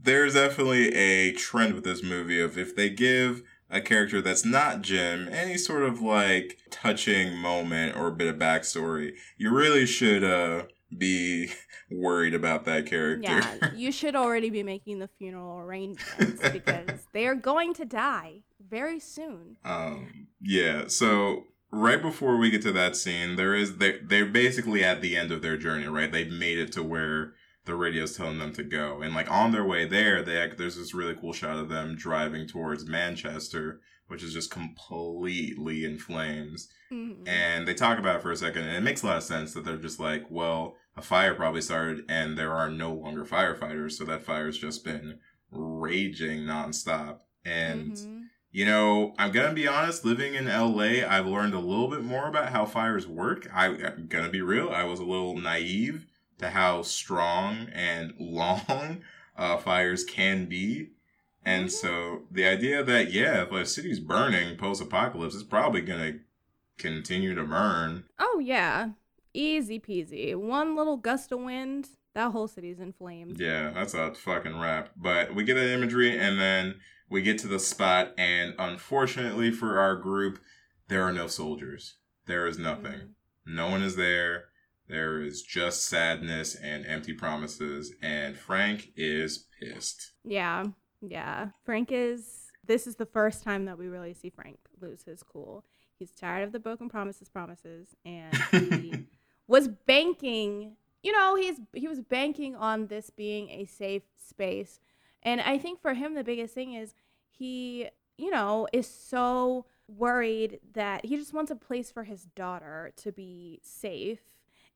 there's definitely a trend with this movie of if they give a character that's not Jim any sort of like touching moment or a bit of backstory, you really should uh be worried about that character. Yeah, you should already be making the funeral arrangements because they are going to die very soon. Um, yeah. So right before we get to that scene, there is they they're basically at the end of their journey, right? They've made it to where the radio's telling them to go, and like on their way there, they there's this really cool shot of them driving towards Manchester, which is just completely in flames. Mhm. And they talk about it for a second, and it makes a lot of sense that they're just like, well, a fire probably started, and there are no longer firefighters, so that fire's just been raging nonstop. And Mhm. you know, I'm gonna be honest. Living in LA, I've learned a little bit more about how fires work. I, I'm gonna be real. I was a little naive to how strong and long uh, fires can be, and Mhm. so the idea that yeah, if a city's burning post-apocalypse, it's probably gonna continue to burn. Oh yeah, easy peasy. One little gust of wind, that whole city's in flames. Yeah, that's a fucking wrap. But we get that imagery, and then we get to the spot, and unfortunately for our group, there are no soldiers. There is nothing. Mhm. No one is there. There is just sadness and empty promises, and Frank is pissed. Yeah, yeah. Frank is. This is the first time that we really see Frank lose his cool. He's tired of the broken promises, promises, and he was banking. You know, he's he was banking on this being a safe space, and I think for him the biggest thing is he, you know, is so worried that he just wants a place for his daughter to be safe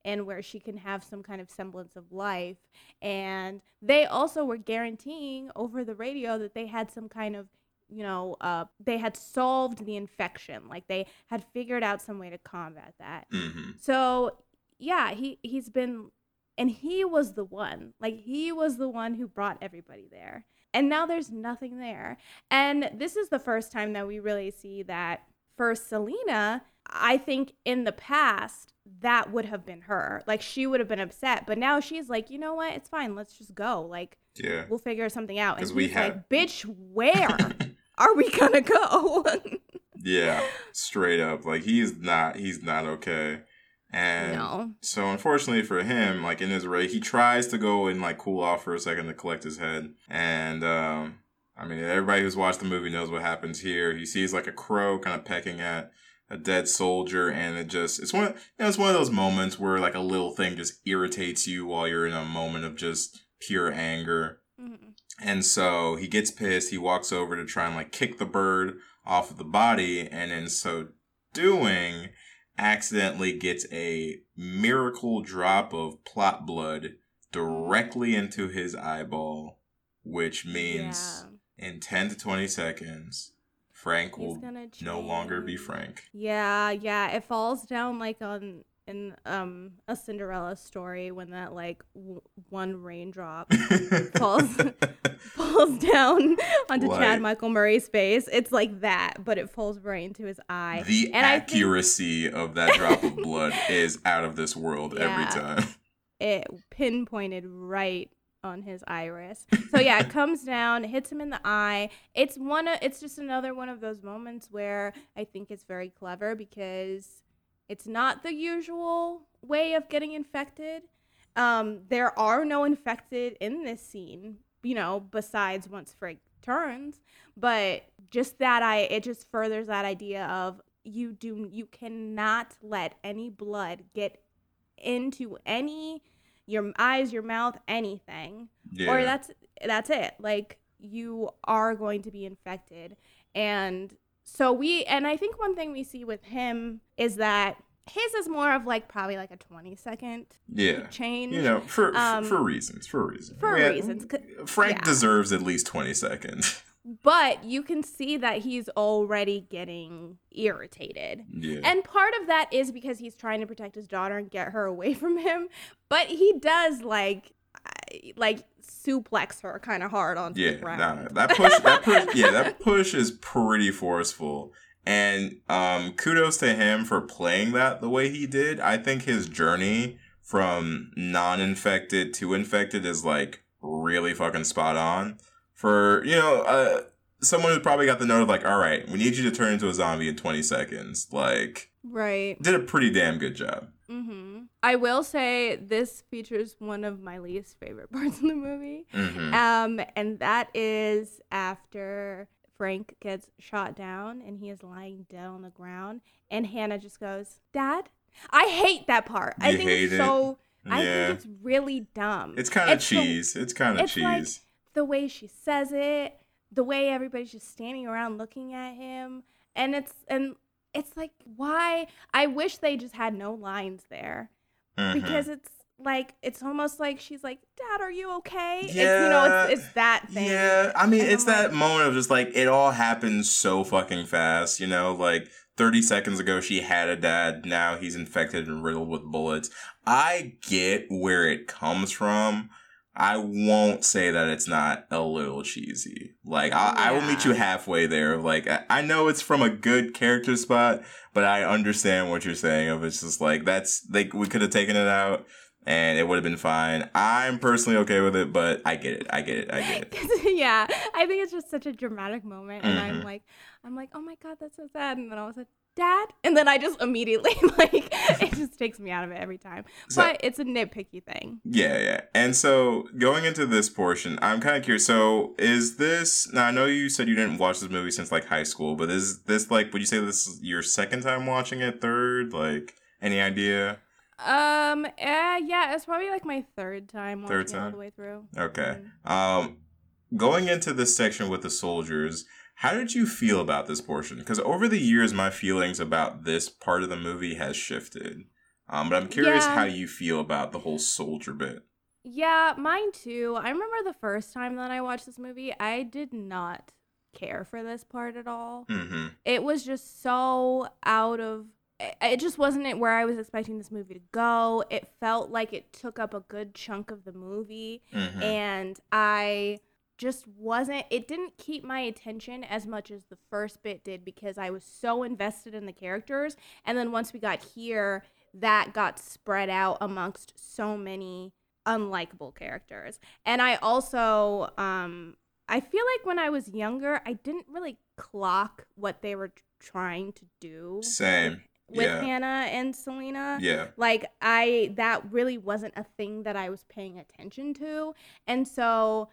and where she can have some kind of semblance of life. And they also were guaranteeing over the radio that they had some kind of, you know, uh, they had solved the infection. Like they had figured out some way to combat that. hmm So yeah, he he's been and he was the one. Like he was the one who brought everybody there. And now there's nothing there. And this is the first time that we really see that for Selena, I think in the past that would have been her. Like she would have been upset, but now she's like, "You know what? It's fine. Let's just go. Like Yeah. we'll figure something out." And we have- like, "Bitch, where are we going to go?" Yeah, straight up. Like he's not he's not okay. And no. so unfortunately for him, like in his race, he tries to go and like cool off for a second to collect his head. And um I mean everybody who's watched the movie knows what happens here. He sees like a crow kind of pecking at a dead soldier and it just it's one of, you know, it's one of those moments where like a little thing just irritates you while you're in a moment of just pure anger. Mhm. And so he gets pissed. He walks over to try and like kick the bird off of the body, and in so doing, accidentally gets a miracle drop of plot blood directly into his eyeball, which means in 10 to 20 seconds, Frank He's will no longer be. Frank. Yeah, yeah. It falls down like on in um a Cinderella story when that like w- one raindrop falls falls down onto Chad Michael Murray's face. It's like that, but it falls right into his eye. the And I think- accuracy of that drop of blood is out of this world Yeah. every time. it pinpointed right on his iris. So yeah, it comes down, hits him in the eye. It's one of it's just another one of those moments where I think it's very clever because it's not the usual way of getting infected. Um, there are no infected in this scene, you know, besides once Frank turns. But just that I it just furthers that idea of you do you cannot let any blood get into any your eyes, your mouth, anything. Yeah. Or that's that's it. Like you are going to be infected. And so we and I think one thing we see with him is that his is more of like probably like a 20 second yeah. change. You know, for Um, for reasons, for reasons, for reasons, Frank yeah. deserves at least twenty seconds. but you can see that he's already getting irritated. yeah, And part of that is because he's trying to protect his daughter and get her away from him. But he does like like suplex her kind of hard onto yeah. the ground. Nah, that push, that push, yeah, that push is pretty forceful. And um, kudos to him for playing that the way he did. I think his journey from non-infected to infected is like really fucking spot on. For you know, uh, someone who probably got the note of like, all right, we need you to turn into a zombie in twenty seconds. Like, Right. did a pretty damn good job. Hmm I will say this features one of my least favorite parts in the movie. hmm Um, and that is after Frank gets shot down and he is lying dead on the ground, and Hannah just goes, "Dad." I hate that part. I think hate it's it? so. I Yeah. think it's really dumb. It's kind of It's the- cheese. it's kind of it's like- the way she says it, the way everybody's just standing around looking at him, and it's and it's like why I wish they just had no lines there Mhm. because it's like it's almost like she's like, "Dad, are you okay?" It's, you know, it's, it's that thing. Yeah, I mean, And it's I'm like- that moment of just like it all happens so fucking fast, you know. Like thirty seconds ago, she had a dad. Now he's infected and riddled with bullets. I get where it comes from. I won't say that it's not a little cheesy. Like I, I will meet you halfway there. Like I, I know it's from a good character spot, but I understand what you're saying. Of it's just like that's like we could have taken it out and it would have been fine. I'm personally okay with it, but I get it. I get it. I get it. yeah, I think it's just such a dramatic moment, and Mhm. I'm like, I'm like, oh my god, that's so sad, and then I was like, Dad, and then I just immediately like it just takes me out of it every time. So- but it's a nitpicky thing. Yeah, yeah. And so going into this portion, I'm kind of curious. So is this now? I know you said you didn't watch this movie since like high school, but is this like? Would you say this is your second time watching it? Third? Like any idea? Um, uh, yeah, it's probably like my third time watching Third it all time? the way through. Okay. Mm. Um, going into this section with the soldiers, how did you feel about this portion? Because over the years, my feelings about this part of the movie has shifted. Um, but I'm curious Yeah. how you feel about the whole soldier bit. Yeah, mine too. I remember the first time that I watched this movie, I did not care for this part at all. Mm-hmm. It was just so out of it just wasn't where I was expecting this movie to go. It felt like it took up a good chunk of the movie, Mhm. and I just wasn't. It didn't keep my attention as much as the first bit did because I was so invested in the characters, and then once we got here, that got spread out amongst so many unlikable characters. And I also, um, I feel like when I was younger, I didn't really clock what they were trying to do Same. with yeah. Hannah and Selena. Yeah. Like I that really wasn't a thing that I was paying attention to. And so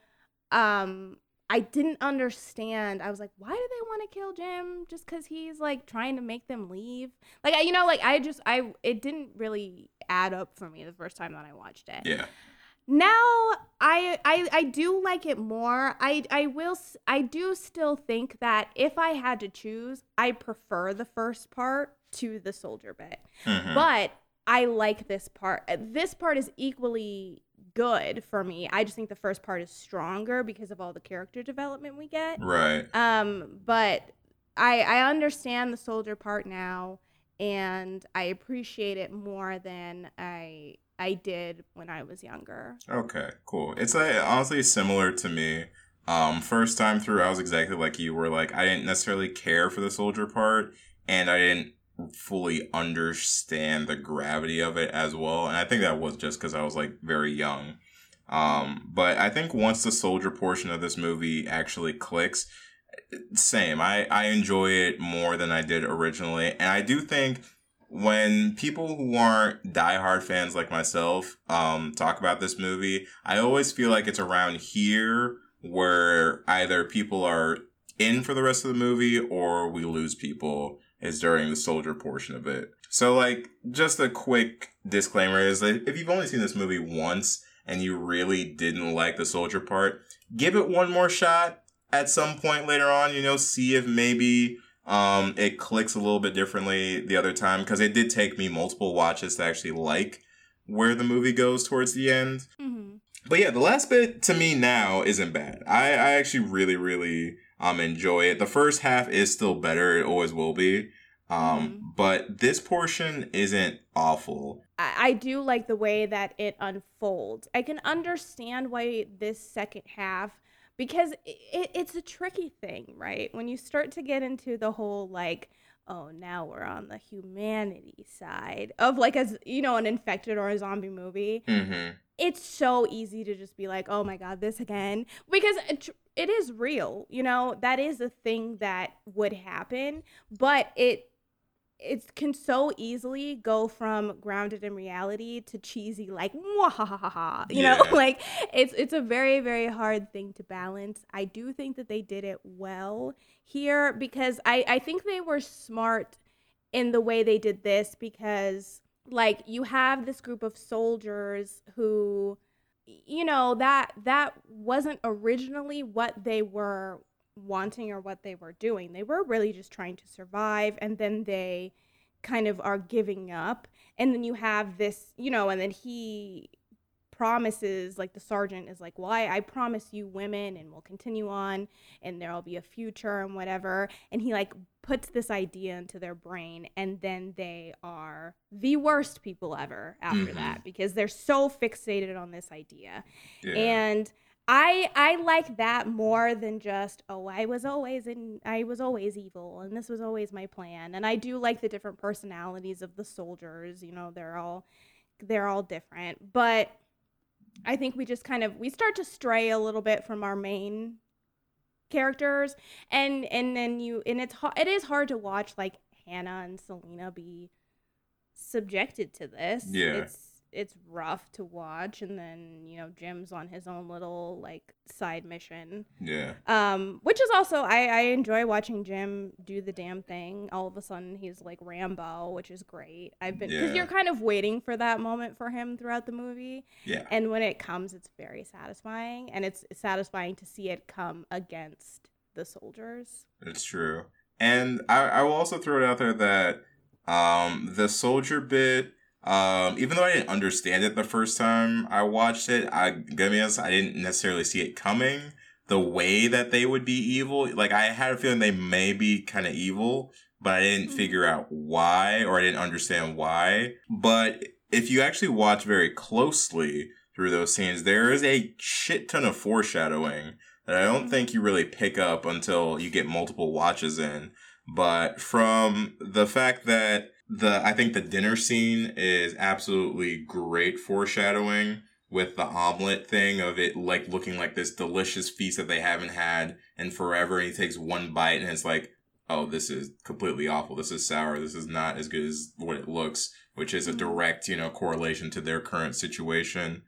um I didn't understand. I was like, why do they want to kill Jim just cuz he's like trying to make them leave? Like I you know like I just I it didn't really add up for me the first time that I watched it Yeah. now I, I i do like it more i i will s- i do still think that if i had to choose i prefer the first part to the soldier bit Mhm. but i like this part this part is equally good for me i just think the first part is stronger because of all the character development we get right. um but i i understand the soldier part now and i appreciate it more than i i did when i was younger Okay, cool. It's like honestly similar to me. Um, first time through, I was exactly like you. Were like I didn't necessarily care for the soldier part, and I didn't fully understand the gravity of it as well. And I think that was just because I was like very young. Um, but I think once the soldier portion of this movie actually clicks, same. I I enjoy it more than I did originally, and I do think when people who aren't diehard fans like myself um, talk about this movie, I always feel like it's around here where either people are in for the rest of the movie or we lose people is during the soldier portion of it. So, like, just a quick disclaimer is that if you've only seen this movie once and you really didn't like the soldier part, give it one more shot at some point later on, you know, see if maybe um, it clicks a little bit differently the other time because it did take me multiple watches to actually like where the movie goes towards the end. mm-hmm. But yeah, the last bit to me now isn't bad. I, I actually really, really um enjoy it. The first half is still better. It always will be. Um, but this portion isn't awful. I, I do like the way that it unfolds i can understand why this second half because it, it's a tricky thing right when you start to get into the whole like oh now we're on the humanity side of like as you know an infected or a zombie movie Mm-hmm. it's so easy to just be like, oh my God, this again. Because it, tr- it is real, you know, that is a thing that would happen, but it it can so easily go from grounded in reality to cheesy like ha you know? Like it's it's a very very hard thing to balance. I do think that they did it well here because i i think they were smart in the way they did this because like you have this group of soldiers who you know that that wasn't originally what they were wanting or what they were doing they were really just trying to survive and then they kind of are giving up and then you have this you know and then he promises like the sergeant is like well I, I promise you women and we'll continue on and there'll be a future and whatever and he like puts this idea into their brain and then they are the worst people ever after Mhm. that because they're so fixated on this idea Yeah. and I I like that more than just oh I was always in I was always evil and this was always my plan. And I do like the different personalities of the soldiers you know they're all they're all different. But I think we just kind of we start to stray a little bit from our main characters. And and then you and it's it is hard to watch like Hannah and Selena be subjected to this. Yeah. it's it's rough to watch and then you know Jim's on his own little like side mission yeah. um which is also I I enjoy watching Jim do the damn thing all of a sudden he's like Rambo which is great I've been because Yeah. you're kind of waiting for that moment for him throughout the movie Yeah. and when it comes it's very satisfying and it's satisfying to see it come against the soldiers It's true. And I, I will also throw it out there that um, the soldier bit, um, even though I didn't understand it the first time I watched it, I gotta be honest, I didn't necessarily see it coming. The way that they would be evil, like I had a feeling they may be kind of evil, but I didn't figure out why or I didn't understand why. But if you actually watch very closely through those scenes, there is a shit ton of foreshadowing that I don't think you really pick up until you get multiple watches in. But from the fact that the I think the dinner scene is absolutely great foreshadowing with the omelet thing of it like looking like this delicious feast that they haven't had in forever and he takes one bite and it's like oh this is completely awful. This is sour. This is not as good as what it looks which is a direct you know correlation to their current situation.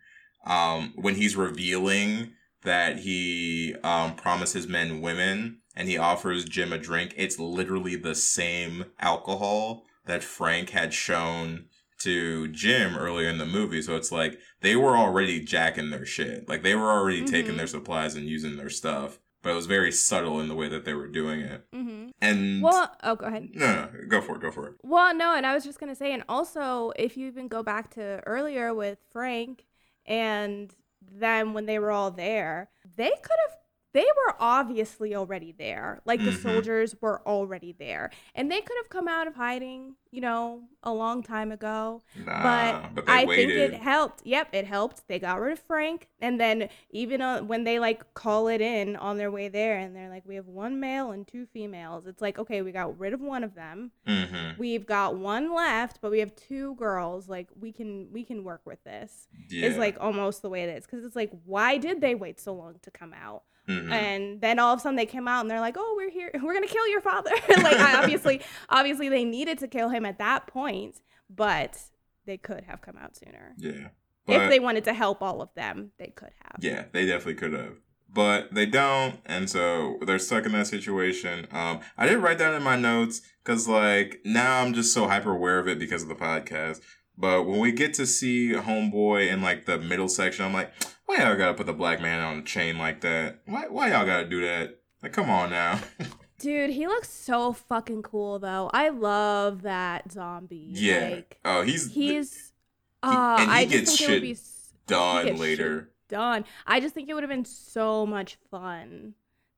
Um when he's revealing that he um promises men women and he offers Jim a drink it's literally the same alcohol that Frank had shown to Jim earlier in the movie. So it's like they were already jacking their shit. Like they were already Mm-hmm. taking their supplies and using their stuff. But it was very subtle in the way that they were doing it. Mm-hmm. And Well, oh, go ahead. no, no, go for it, go for it. Well, no, and I was just gonna say, and also if you even go back to earlier with Frank, and then when they were all there, they could have. They were obviously already there. Like the Mhm. soldiers were already there. And they could have come out of hiding, you know, a long time ago. Nah, but, but I waited. think it helped. Yep, it helped. They got rid of Frank, and then even uh, when they like call it in on their way there, and they're like, "We have one male and two females." It's like, okay, we got rid of one of them. mm-hmm. We've got one left, but we have two girls. Like we can we can work with this. Yeah. Is like almost the way it is because it's like, why did they wait so long to come out? Mhm. and then all of a sudden they came out and they're like oh we're here we're gonna kill your father like I obviously obviously they needed to kill him at that point but they could have come out sooner yeah. if they wanted to help all of them they could have Yeah, they definitely could have. But they don't, and so they're stuck in that situation. Um, I didn't write down in my notes because, like, now I'm just so hyper aware of it because of the podcast. But when we get to see Homeboy in like the middle section, I'm like, why y'all gotta put the black man on a chain like that? Why why y'all gotta do that? Like, come on now. dude he looks so fucking cool though i love that zombie yeah. like oh, he's he's uh and he i gets think shit be he done gets shit later. done i just think it would have been so much fun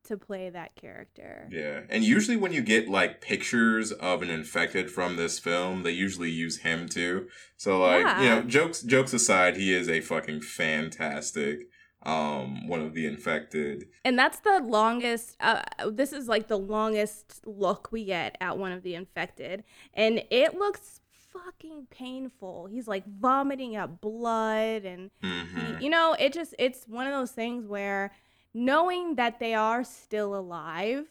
to play that character Yeah. And usually when you get like pictures of an infected from this film, they usually use him too. So like, you know, jokes jokes aside, he is a fucking fantastic um one of the infected. And that's the longest. Uh, this is like the longest look we get at one of the infected, and it looks fucking painful. He's like vomiting up blood, and Mhm. he, you know, it just it's one of those things where knowing that they are still alive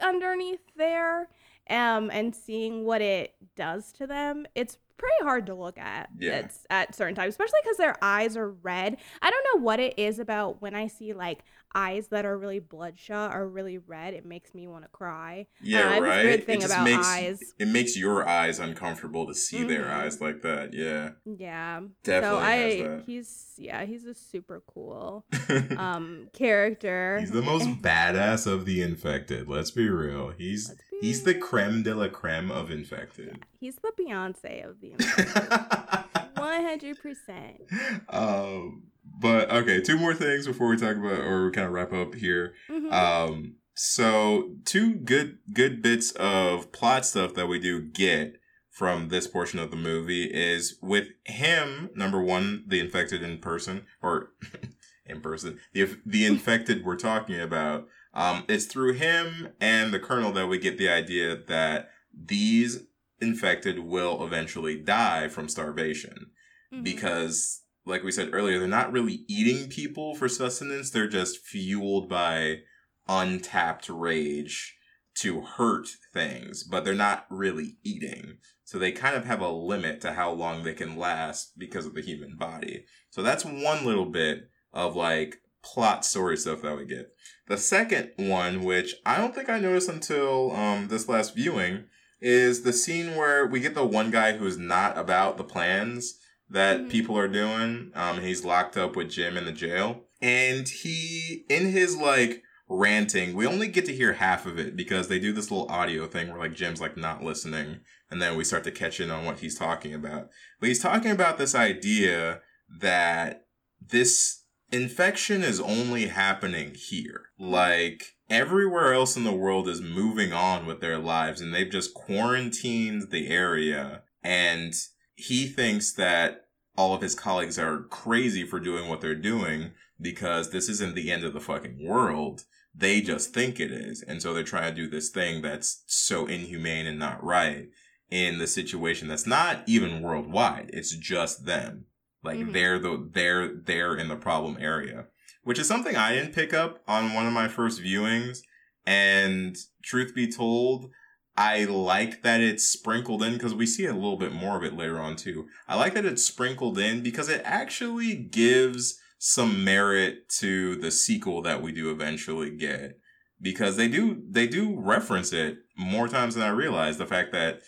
underneath there, um, and seeing what it does to them, it's pretty hard to look at. Yeah. It's at certain times, especially because their eyes are red. I don't know what it is about when I see like eyes that are really bloodshot are really red, it makes me want to cry. Yeah, uh, right. Weird thing it about makes, eyes. It makes your eyes uncomfortable to see mm-hmm. their eyes like that. Yeah. Yeah. Definitely. So I, he's yeah, he's a super cool um character. He's the most badass of the infected. Let's be real. He's be he's real. the creme de la creme of infected. Yeah, he's the Beyonce of the infected. 100%. Um, but okay, two more things before we talk about or we kind of wrap up here. Mm-hmm. Um, so two good good bits of plot stuff that we do get from this portion of the movie is with him number one the infected in person or in person the the infected we're talking about um, it's through him and the colonel that we get the idea that these infected will eventually die from starvation Mm-hmm. because like we said earlier they're not really eating people for sustenance. They're just fueled by untapped rage to hurt things but they're not really eating. So they kind of have a limit to how long they can last because of the human body. So that's one little bit of like plot story stuff that we get. The second one which i don't think i noticed until um this last viewing is the scene where we get the one guy who's not about the plans that Mhm. people are doing. Um, he's locked up with Jim in the jail, and he, in his like ranting, we only get to hear half of it because they do this little audio thing where like Jim's like not listening, and then we start to catch in on what he's talking about. But he's talking about this idea that this infection is only happening here. Like everywhere else in the world is moving on with their lives and they've just quarantined the area and he thinks that all of his colleagues are crazy for doing what they're doing because this isn't the end of the fucking world. They just think it is. And so they're trying to do this thing that's so inhumane and not right in the situation that's not even worldwide. It's just them. Like Mhm. they're the they're they're in the problem area, which is something I didn't pick up on one of my first viewings. And truth be told, I like that it's sprinkled in because we see a little bit more of it later on too. I like that it's sprinkled in because it actually gives some merit to the sequel that we do eventually get because they do they do reference it more times than I realized. The fact that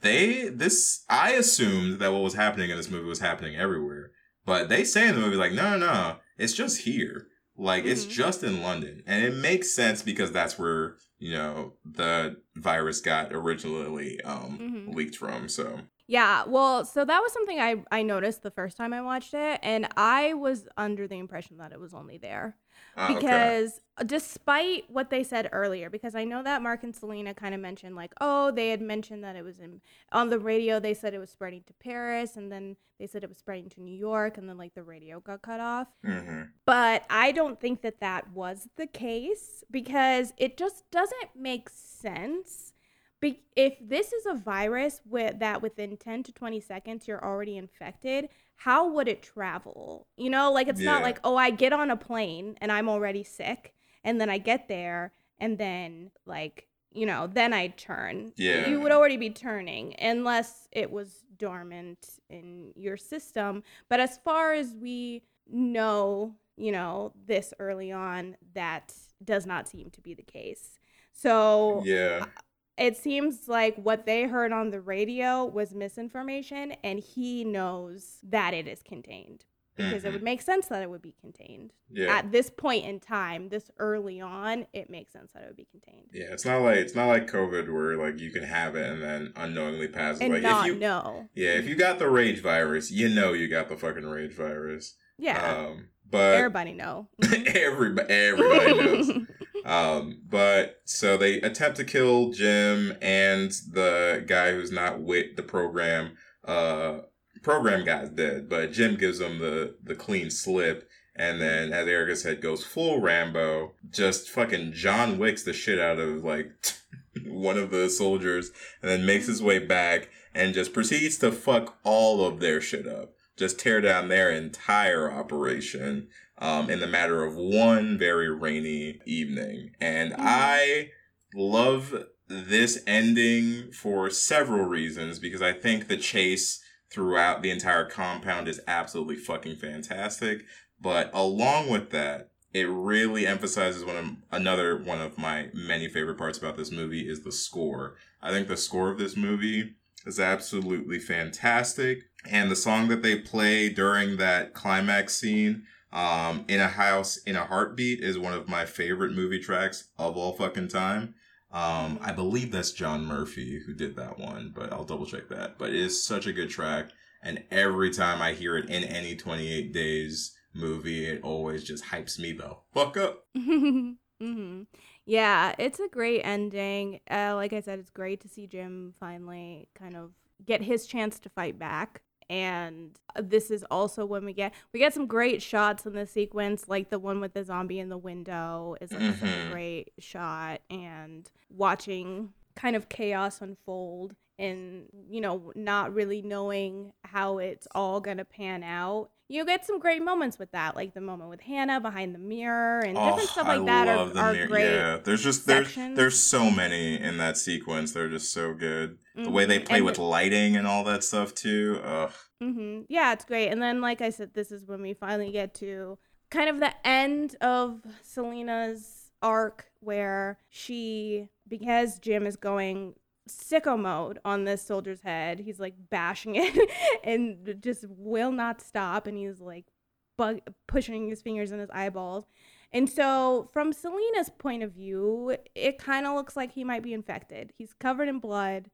they this I assumed that what was happening in this movie was happening everywhere, but they say in the movie like no no no it's just here like it's Mhm. just in London and it makes sense because that's where you know the virus got originally um Mhm. leaked from so Yeah, well, so that was something I I noticed the first time I watched it, and I was under the impression that it was only there Ah, okay. because despite what they said earlier, because I know that Mark and Selena kind of mentioned like, oh, they had mentioned that it was in on the radio. They said it was spreading to Paris, and then they said it was spreading to New York, and then like the radio got cut off. Mhm. But I don't think that that was the case because it just doesn't make sense. Be- if this is a virus with that within 10 to 20 seconds you're already infected, how would it travel? You know, like it's not like, oh, I get on a plane and I'm already sick and then I get there and then like, you know, then I turn. Yeah. You would already be turning unless it was dormant in your system. But as far as we know, you know, this early on, that does not seem to be the case. So yeah it seems like what they heard on the radio was misinformation, and he knows that it is contained because it Mhm. would make sense that it would be contained. yeah At this point in time, this early on, it makes sense that it would be contained. yeah it's not like it's not like COVID where like you can have it and then unknowingly pass it. And away not if you know. yeah if you got the rage virus you know you got the fucking rage virus Yeah. um but everybody know. everybody everybody knows Um, but so they attempt to kill Jim and the guy who's not with the program. Uh, program guy's dead, but Jim gives him the the clean slip. And then, as Erica said, goes full Rambo, just fucking John Wicks the shit out of like one of the soldiers, and then makes his way back and just proceeds to fuck all of their shit up, just tear down their entire operation um, in the matter of one very rainy evening. And Mhm. I love this ending for several reasons because I think the chase throughout the entire compound is absolutely fucking fantastic. But along with that, it really emphasizes one of another one of my many favorite parts about this movie is the score. I think the score of this movie is absolutely fantastic. And the song that they play during that climax scene um, in a house in a heartbeat is one of my favorite movie tracks of all fucking time. Um, I believe that's John Murphy who did that one, but I'll double check that. But it is such a good track, and every time I hear it in any 28 Days movie, it always just hypes me the fuck up. hmm Yeah, it's a great ending. Uh, like I said, it's great to see Jim finally kind of get his chance to fight back. And this is also when we get we get some great shots in the sequence, like the one with the zombie in the window is like Mhm. a great shot, and watching kind of chaos unfold, and you know not really knowing how it's all gonna pan out. You get some great moments with that, like the moment with Hannah behind the mirror and different stuff like that are, the are mir- great. Yeah, there's just there's sections. there's so many in that sequence. They're just so good. The way they play And with lighting and all that stuff too. Ugh. hmm Yeah, it's great. And then, like I said, this is when we finally get to kind of the end of Selena's arc where she, because Jim is going sicko mode on this soldier's head, he's like bashing it and just will not stop. And he's like bug- pushing his fingers in his eyeballs. And so, from Selena's point of view, it kind of looks like he might be infected. He's covered in blood.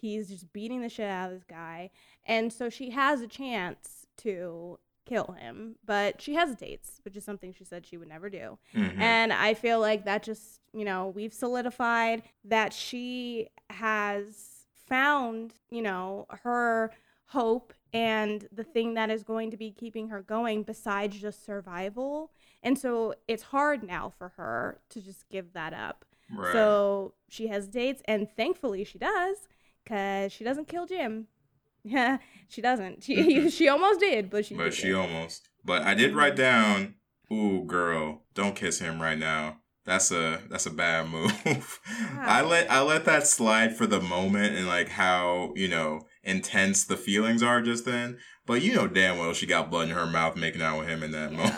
He's just beating the shit out of this guy. And so she has a chance to kill him, but she hesitates, which is something she said she would never do. Mhm. And I feel like that just, you know, we've solidified that she has found, you know, her hope and the thing that is going to be keeping her going besides just survival. And so it's hard now for her to just give that up. right. So she hesitates, and thankfully she does, because she doesn't kill Jim. Yeah, she doesn't. She mm-hmm. she almost did, but she but she didn't. almost. But I did write down, "Ooh, girl, don't kiss him right now." That's a that's a bad move. I let I let that slide for the moment and like how you know intense the feelings are just then. But you know damn well she got blood in her mouth making out with him in that moment.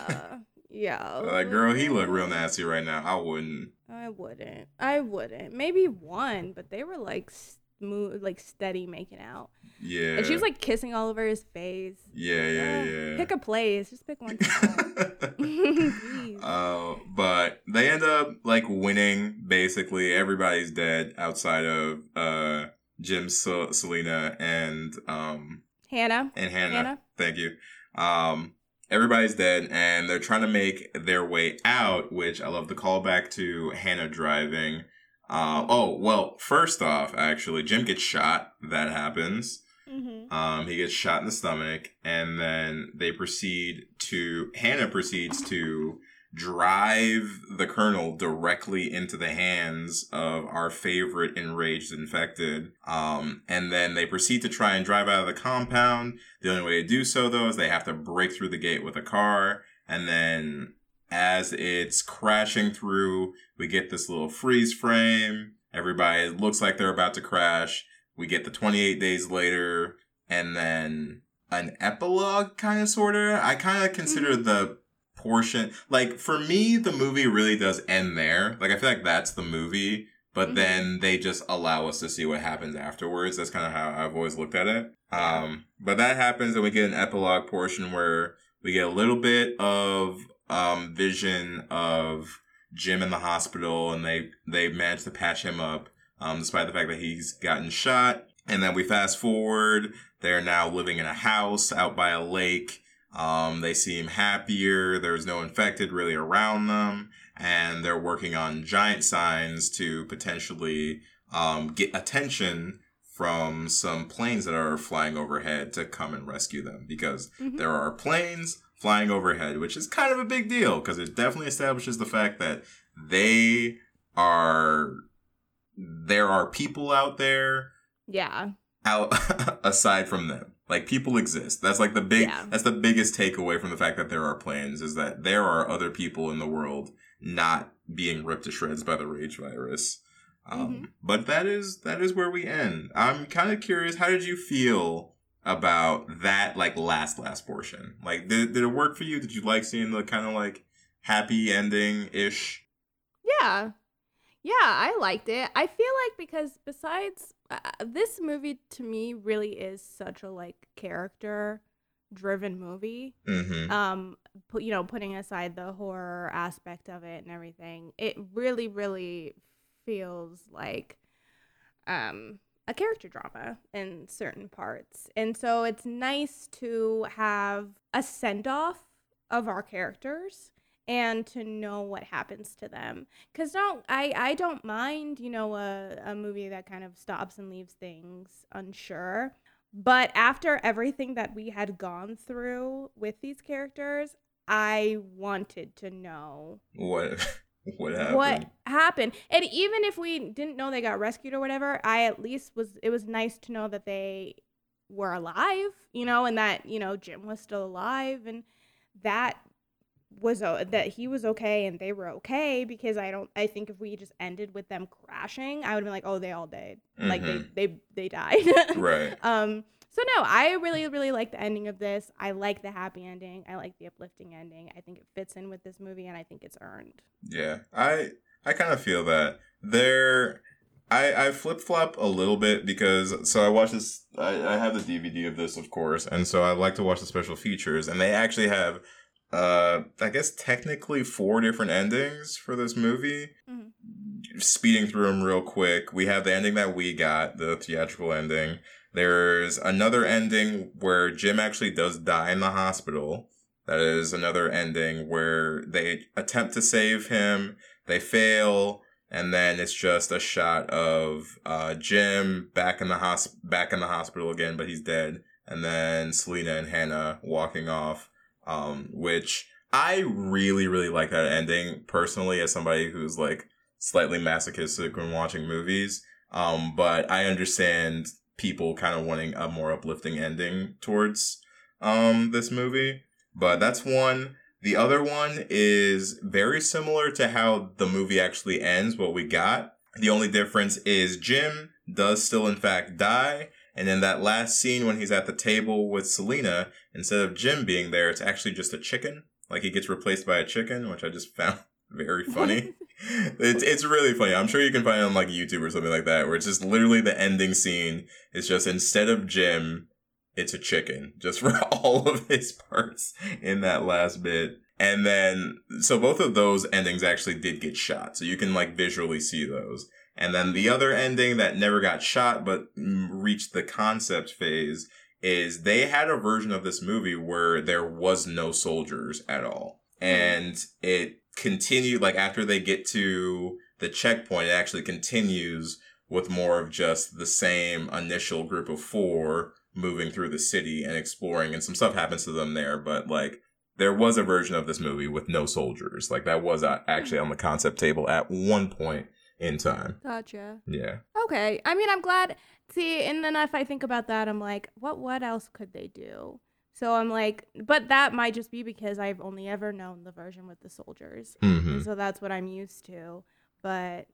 Yeah, yeah. like girl, he look real nasty right now. I wouldn't. I wouldn't. I wouldn't. Maybe one, but they were like smooth, like steady making out, Yeah. and she was like kissing all over his face. yeah, yeah, Uh, yeah. Pick a place. Just pick one. Uh, but they end up like winning. Basically, everybody's dead outside of uh Jim, Sel- Selena, and um Hannah. and Hannah. Hannah? Thank you. Um, everybody's dead, and they're trying to make their way out. Which I love the callback to Hannah driving. Uh, oh well, first off, actually, Jim gets shot. That happens. Mm-hmm. Um, he gets shot in the stomach, and then they proceed to Hannah proceeds to drive the colonel directly into the hands of our favorite enraged infected. Um, and then they proceed to try and drive out of the compound. The only way to do so, though, is they have to break through the gate with a car, and then as it's crashing through, we get this little freeze frame. Everybody looks like they're about to crash. We get the 28 days later, and then an epilogue, kind of, sort of. I kind of consider the portion, like, for me, the movie really does end there. Like, I feel like that's the movie, but Mhm. then they just allow us to see what happens afterwards. That's kind of how I've always looked at it. Um, but that happens, and we get an epilogue portion where we get a little bit of um, vision of Jim in the hospital, and they they manage to patch him up, um, despite the fact that he's gotten shot. And then we fast forward; they're now living in a house out by a lake. Um, they seem happier. There's no infected really around them, and they're working on giant signs to potentially um, get attention from some planes that are flying overhead to come and rescue them because Mhm. there are planes flying overhead, which is kind of a big deal because it definitely establishes the fact that they are there are people out there Yeah. out aside from them. Like people exist. That's like the big Yeah. that's the biggest takeaway from the fact that there are planes is that there are other people in the world not being ripped to shreds by the rage virus. Um, Mhm. But that is that is where we end. I'm kind of curious. How did you feel about that? Like last last portion. Like did did it work for you? Did you like seeing the kind of like happy ending ish? Yeah. Yeah, I liked it. I feel like because besides uh, this movie to me really is such a like character driven movie. Mm-hmm. Um put you know, putting aside the horror aspect of it and everything. It really really feels like um a character drama in certain parts. And so it's nice to have a send off of our characters and to know what happens to them. Because don't I, I don't mind you know a, a movie that kind of stops and leaves things unsure. But after everything that we had gone through with these characters i wanted to know What what happened? what happened and even if we didn't know they got rescued or whatever i at least was it was nice to know that they were alive you know and that you know jim was still alive and that was o- that he was okay and they were okay because i don't i think if we just ended with them crashing i would have been like oh they all died like they Mhm. they they died Right. um so no i really really like the ending of this i like the happy ending i like the uplifting ending i think it fits in with this movie and i think it's earned Yeah, I I kind of feel that there. I I flip flop a little bit because so I watch this. I, I have the DVD of this, of course, and so I like to watch the special features, and they actually have. Uh, I guess technically four different endings for this movie. Mhm. Speeding through them real quick, we have the ending that we got, the theatrical ending. There's another ending where Jim actually does die in the hospital. That is another ending where they attempt to save him, they fail, and then it's just a shot of uh, Jim back in the hosp- back in the hospital again, but he's dead, and then Selena and Hannah walking off, um, which I really really like that ending personally as somebody who's like slightly masochistic when watching movies. Um, but I understand people kind of wanting a more uplifting ending towards um this movie. But that's one. The other one is very similar to how the movie actually ends, what we got. The only difference is Jim does still in fact die. And in that last scene when he's at the table with Selena, instead of Jim being there, it's actually just a chicken. Like he gets replaced by a chicken, which I just found very funny. it's it's really funny. I'm sure you can find it on like YouTube or something like that, where it's just literally the ending scene is just instead of Jim, it's a chicken just for all of his parts in that last bit. And then, so both of those endings actually did get shot. So you can like visually see those. And then the other ending that never got shot but reached the concept phase is they had a version of this movie where there was no soldiers at all. Hmm. And it continued, like after they get to the checkpoint, it actually continues with more of just the same initial group of four moving through the city and exploring and some stuff happens to them there but like there was a version of this movie with no soldiers like that was uh, actually on the concept table at one point in time Gotcha. yeah Okay. I mean, I'm glad. See, and then if I think about that, I'm like, what what else could they do? So I'm like, but that might just be because I've only ever known the version with the soldiers. hmm And so that's what I'm used to. But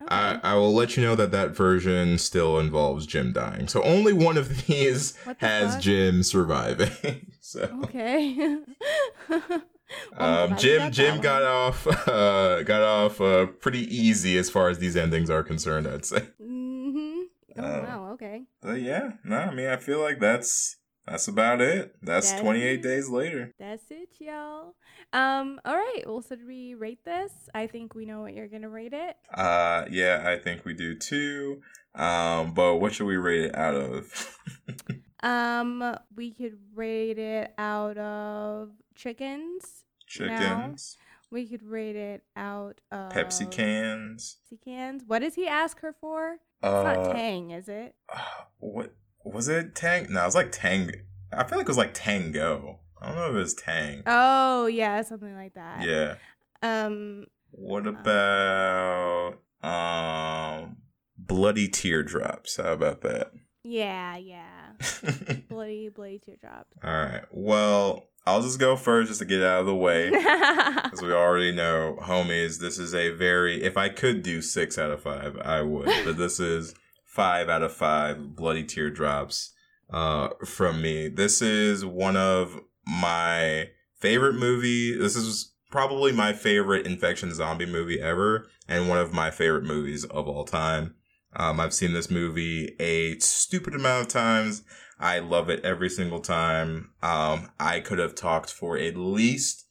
okay. I, I will let you know that that version still involves Jim dying. So only one of these the has fuck? Jim surviving. so okay. Well, um, Jim got Jim got off uh, got off uh, pretty easy as far as these endings are concerned. I'd say. Mm-hmm. Oh Um, wow. Okay. But yeah, no, I mean, I feel like that's that's about it. That's That's 28 it. days later. That's it, y'all. Um. All right. Well, should we rate this? I think we know what you're gonna rate it. Uh, yeah, I think we do too. Um, but what should we rate it out of? Um, we could rate it out of chickens. Chickens, We could rate it out of Pepsi cans. Pepsi cans. What does he ask her for? It's Uh, not Tang, is it? what was it? Tang? No, it was like Tang. I feel like it was like Tango. I don't know if it was Tang. Oh yeah, something like that. Yeah. Um. What about um bloody teardrops? How about that? Yeah. Yeah. bloody, bloody teardrops. All right. Well, I'll just go first just to get out of the way. As we already know, homies, this is a very. If I could do six out of five, I would. But this is five out of five bloody teardrops uh, from me. This is one of my favorite movie. This is probably my favorite infection zombie movie ever, and one of my favorite movies of all time. Um, I've seen this movie a stupid amount of times. I love it every single time. Um, I could have talked for at least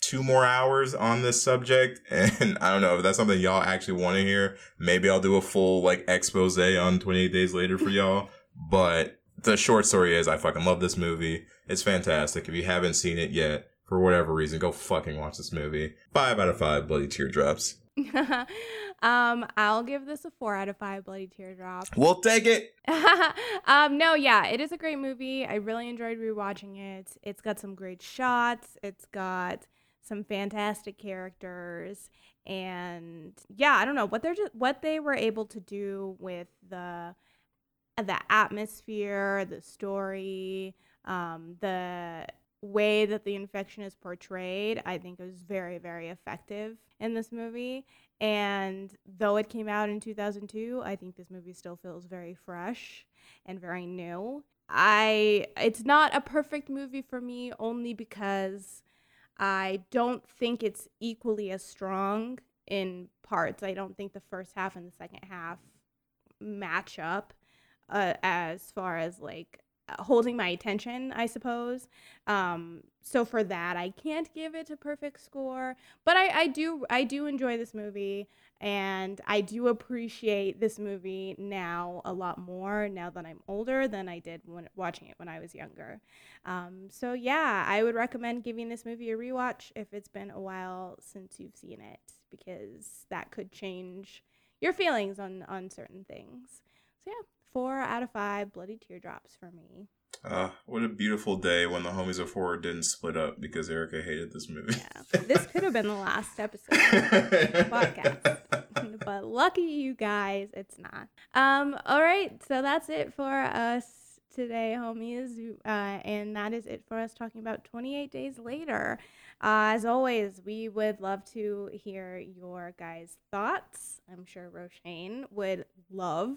two more hours on this subject, and I don't know if that's something y'all actually want to hear. Maybe I'll do a full like expose on 28 Days Later for y'all. But the short story is, I fucking love this movie. It's fantastic. If you haven't seen it yet, for whatever reason, go fucking watch this movie. Five out of five bloody teardrops. um, I'll give this a four out of five bloody teardrops. We'll take it. um, no, yeah, it is a great movie. I really enjoyed rewatching it. It's got some great shots. It's got some fantastic characters, and yeah, I don't know what they're just what they were able to do with the the atmosphere, the story, um, the way that the infection is portrayed. I think is very very effective in this movie. And though it came out in 2002, I think this movie still feels very fresh and very new. I it's not a perfect movie for me only because I don't think it's equally as strong in parts. I don't think the first half and the second half match up uh, as far as like holding my attention, I suppose. Um, so for that, I can't give it a perfect score, but I, I do I do enjoy this movie, and I do appreciate this movie now a lot more now that I'm older than I did when watching it when I was younger. Um, so yeah, I would recommend giving this movie a rewatch if it's been a while since you've seen it, because that could change your feelings on on certain things. So yeah, four out of five bloody teardrops for me. Uh, what a beautiful day when the homies of horror didn't split up because Erica hated this movie. Yeah, this could have been the last episode of the podcast, but lucky you guys, it's not. Um, all right, so that's it for us today, homies, uh, and that is it for us talking about 28 days later. Uh, as always, we would love to hear your guys' thoughts. I'm sure Roshane would love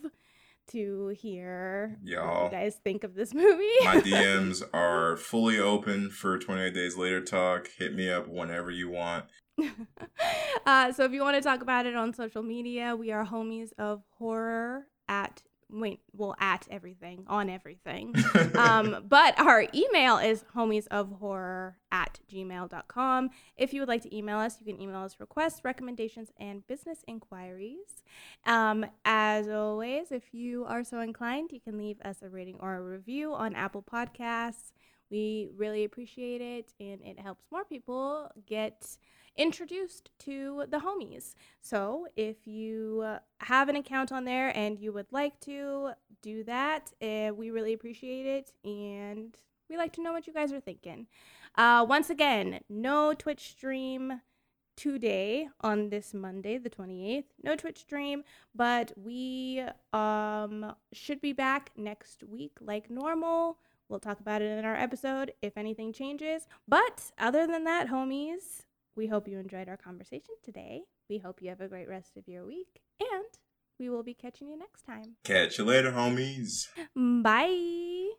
to hear Y'all. what you guys think of this movie. My DMs are fully open for 28 Days Later talk. Hit me up whenever you want. uh, so if you want to talk about it on social media, we are homies of horror at wait well at everything on everything. Um, but our email is homies of horror at gmail.com if you would like to email us you can email us requests recommendations and business inquiries. Um, as always if you are so inclined you can leave us a rating or a review on apple podcasts. We really appreciate it and it helps more people get introduced to the homies. So if you have an account on there and you would like to do that, uh, we really appreciate it and we like to know what you guys are thinking. Uh, once again, no Twitch stream today on this Monday, the 28th. No Twitch stream, but we um, should be back next week like normal. We'll talk about it in our episode if anything changes. But other than that, homies, we hope you enjoyed our conversation today. We hope you have a great rest of your week, and we will be catching you next time. Catch you later, homies. Bye.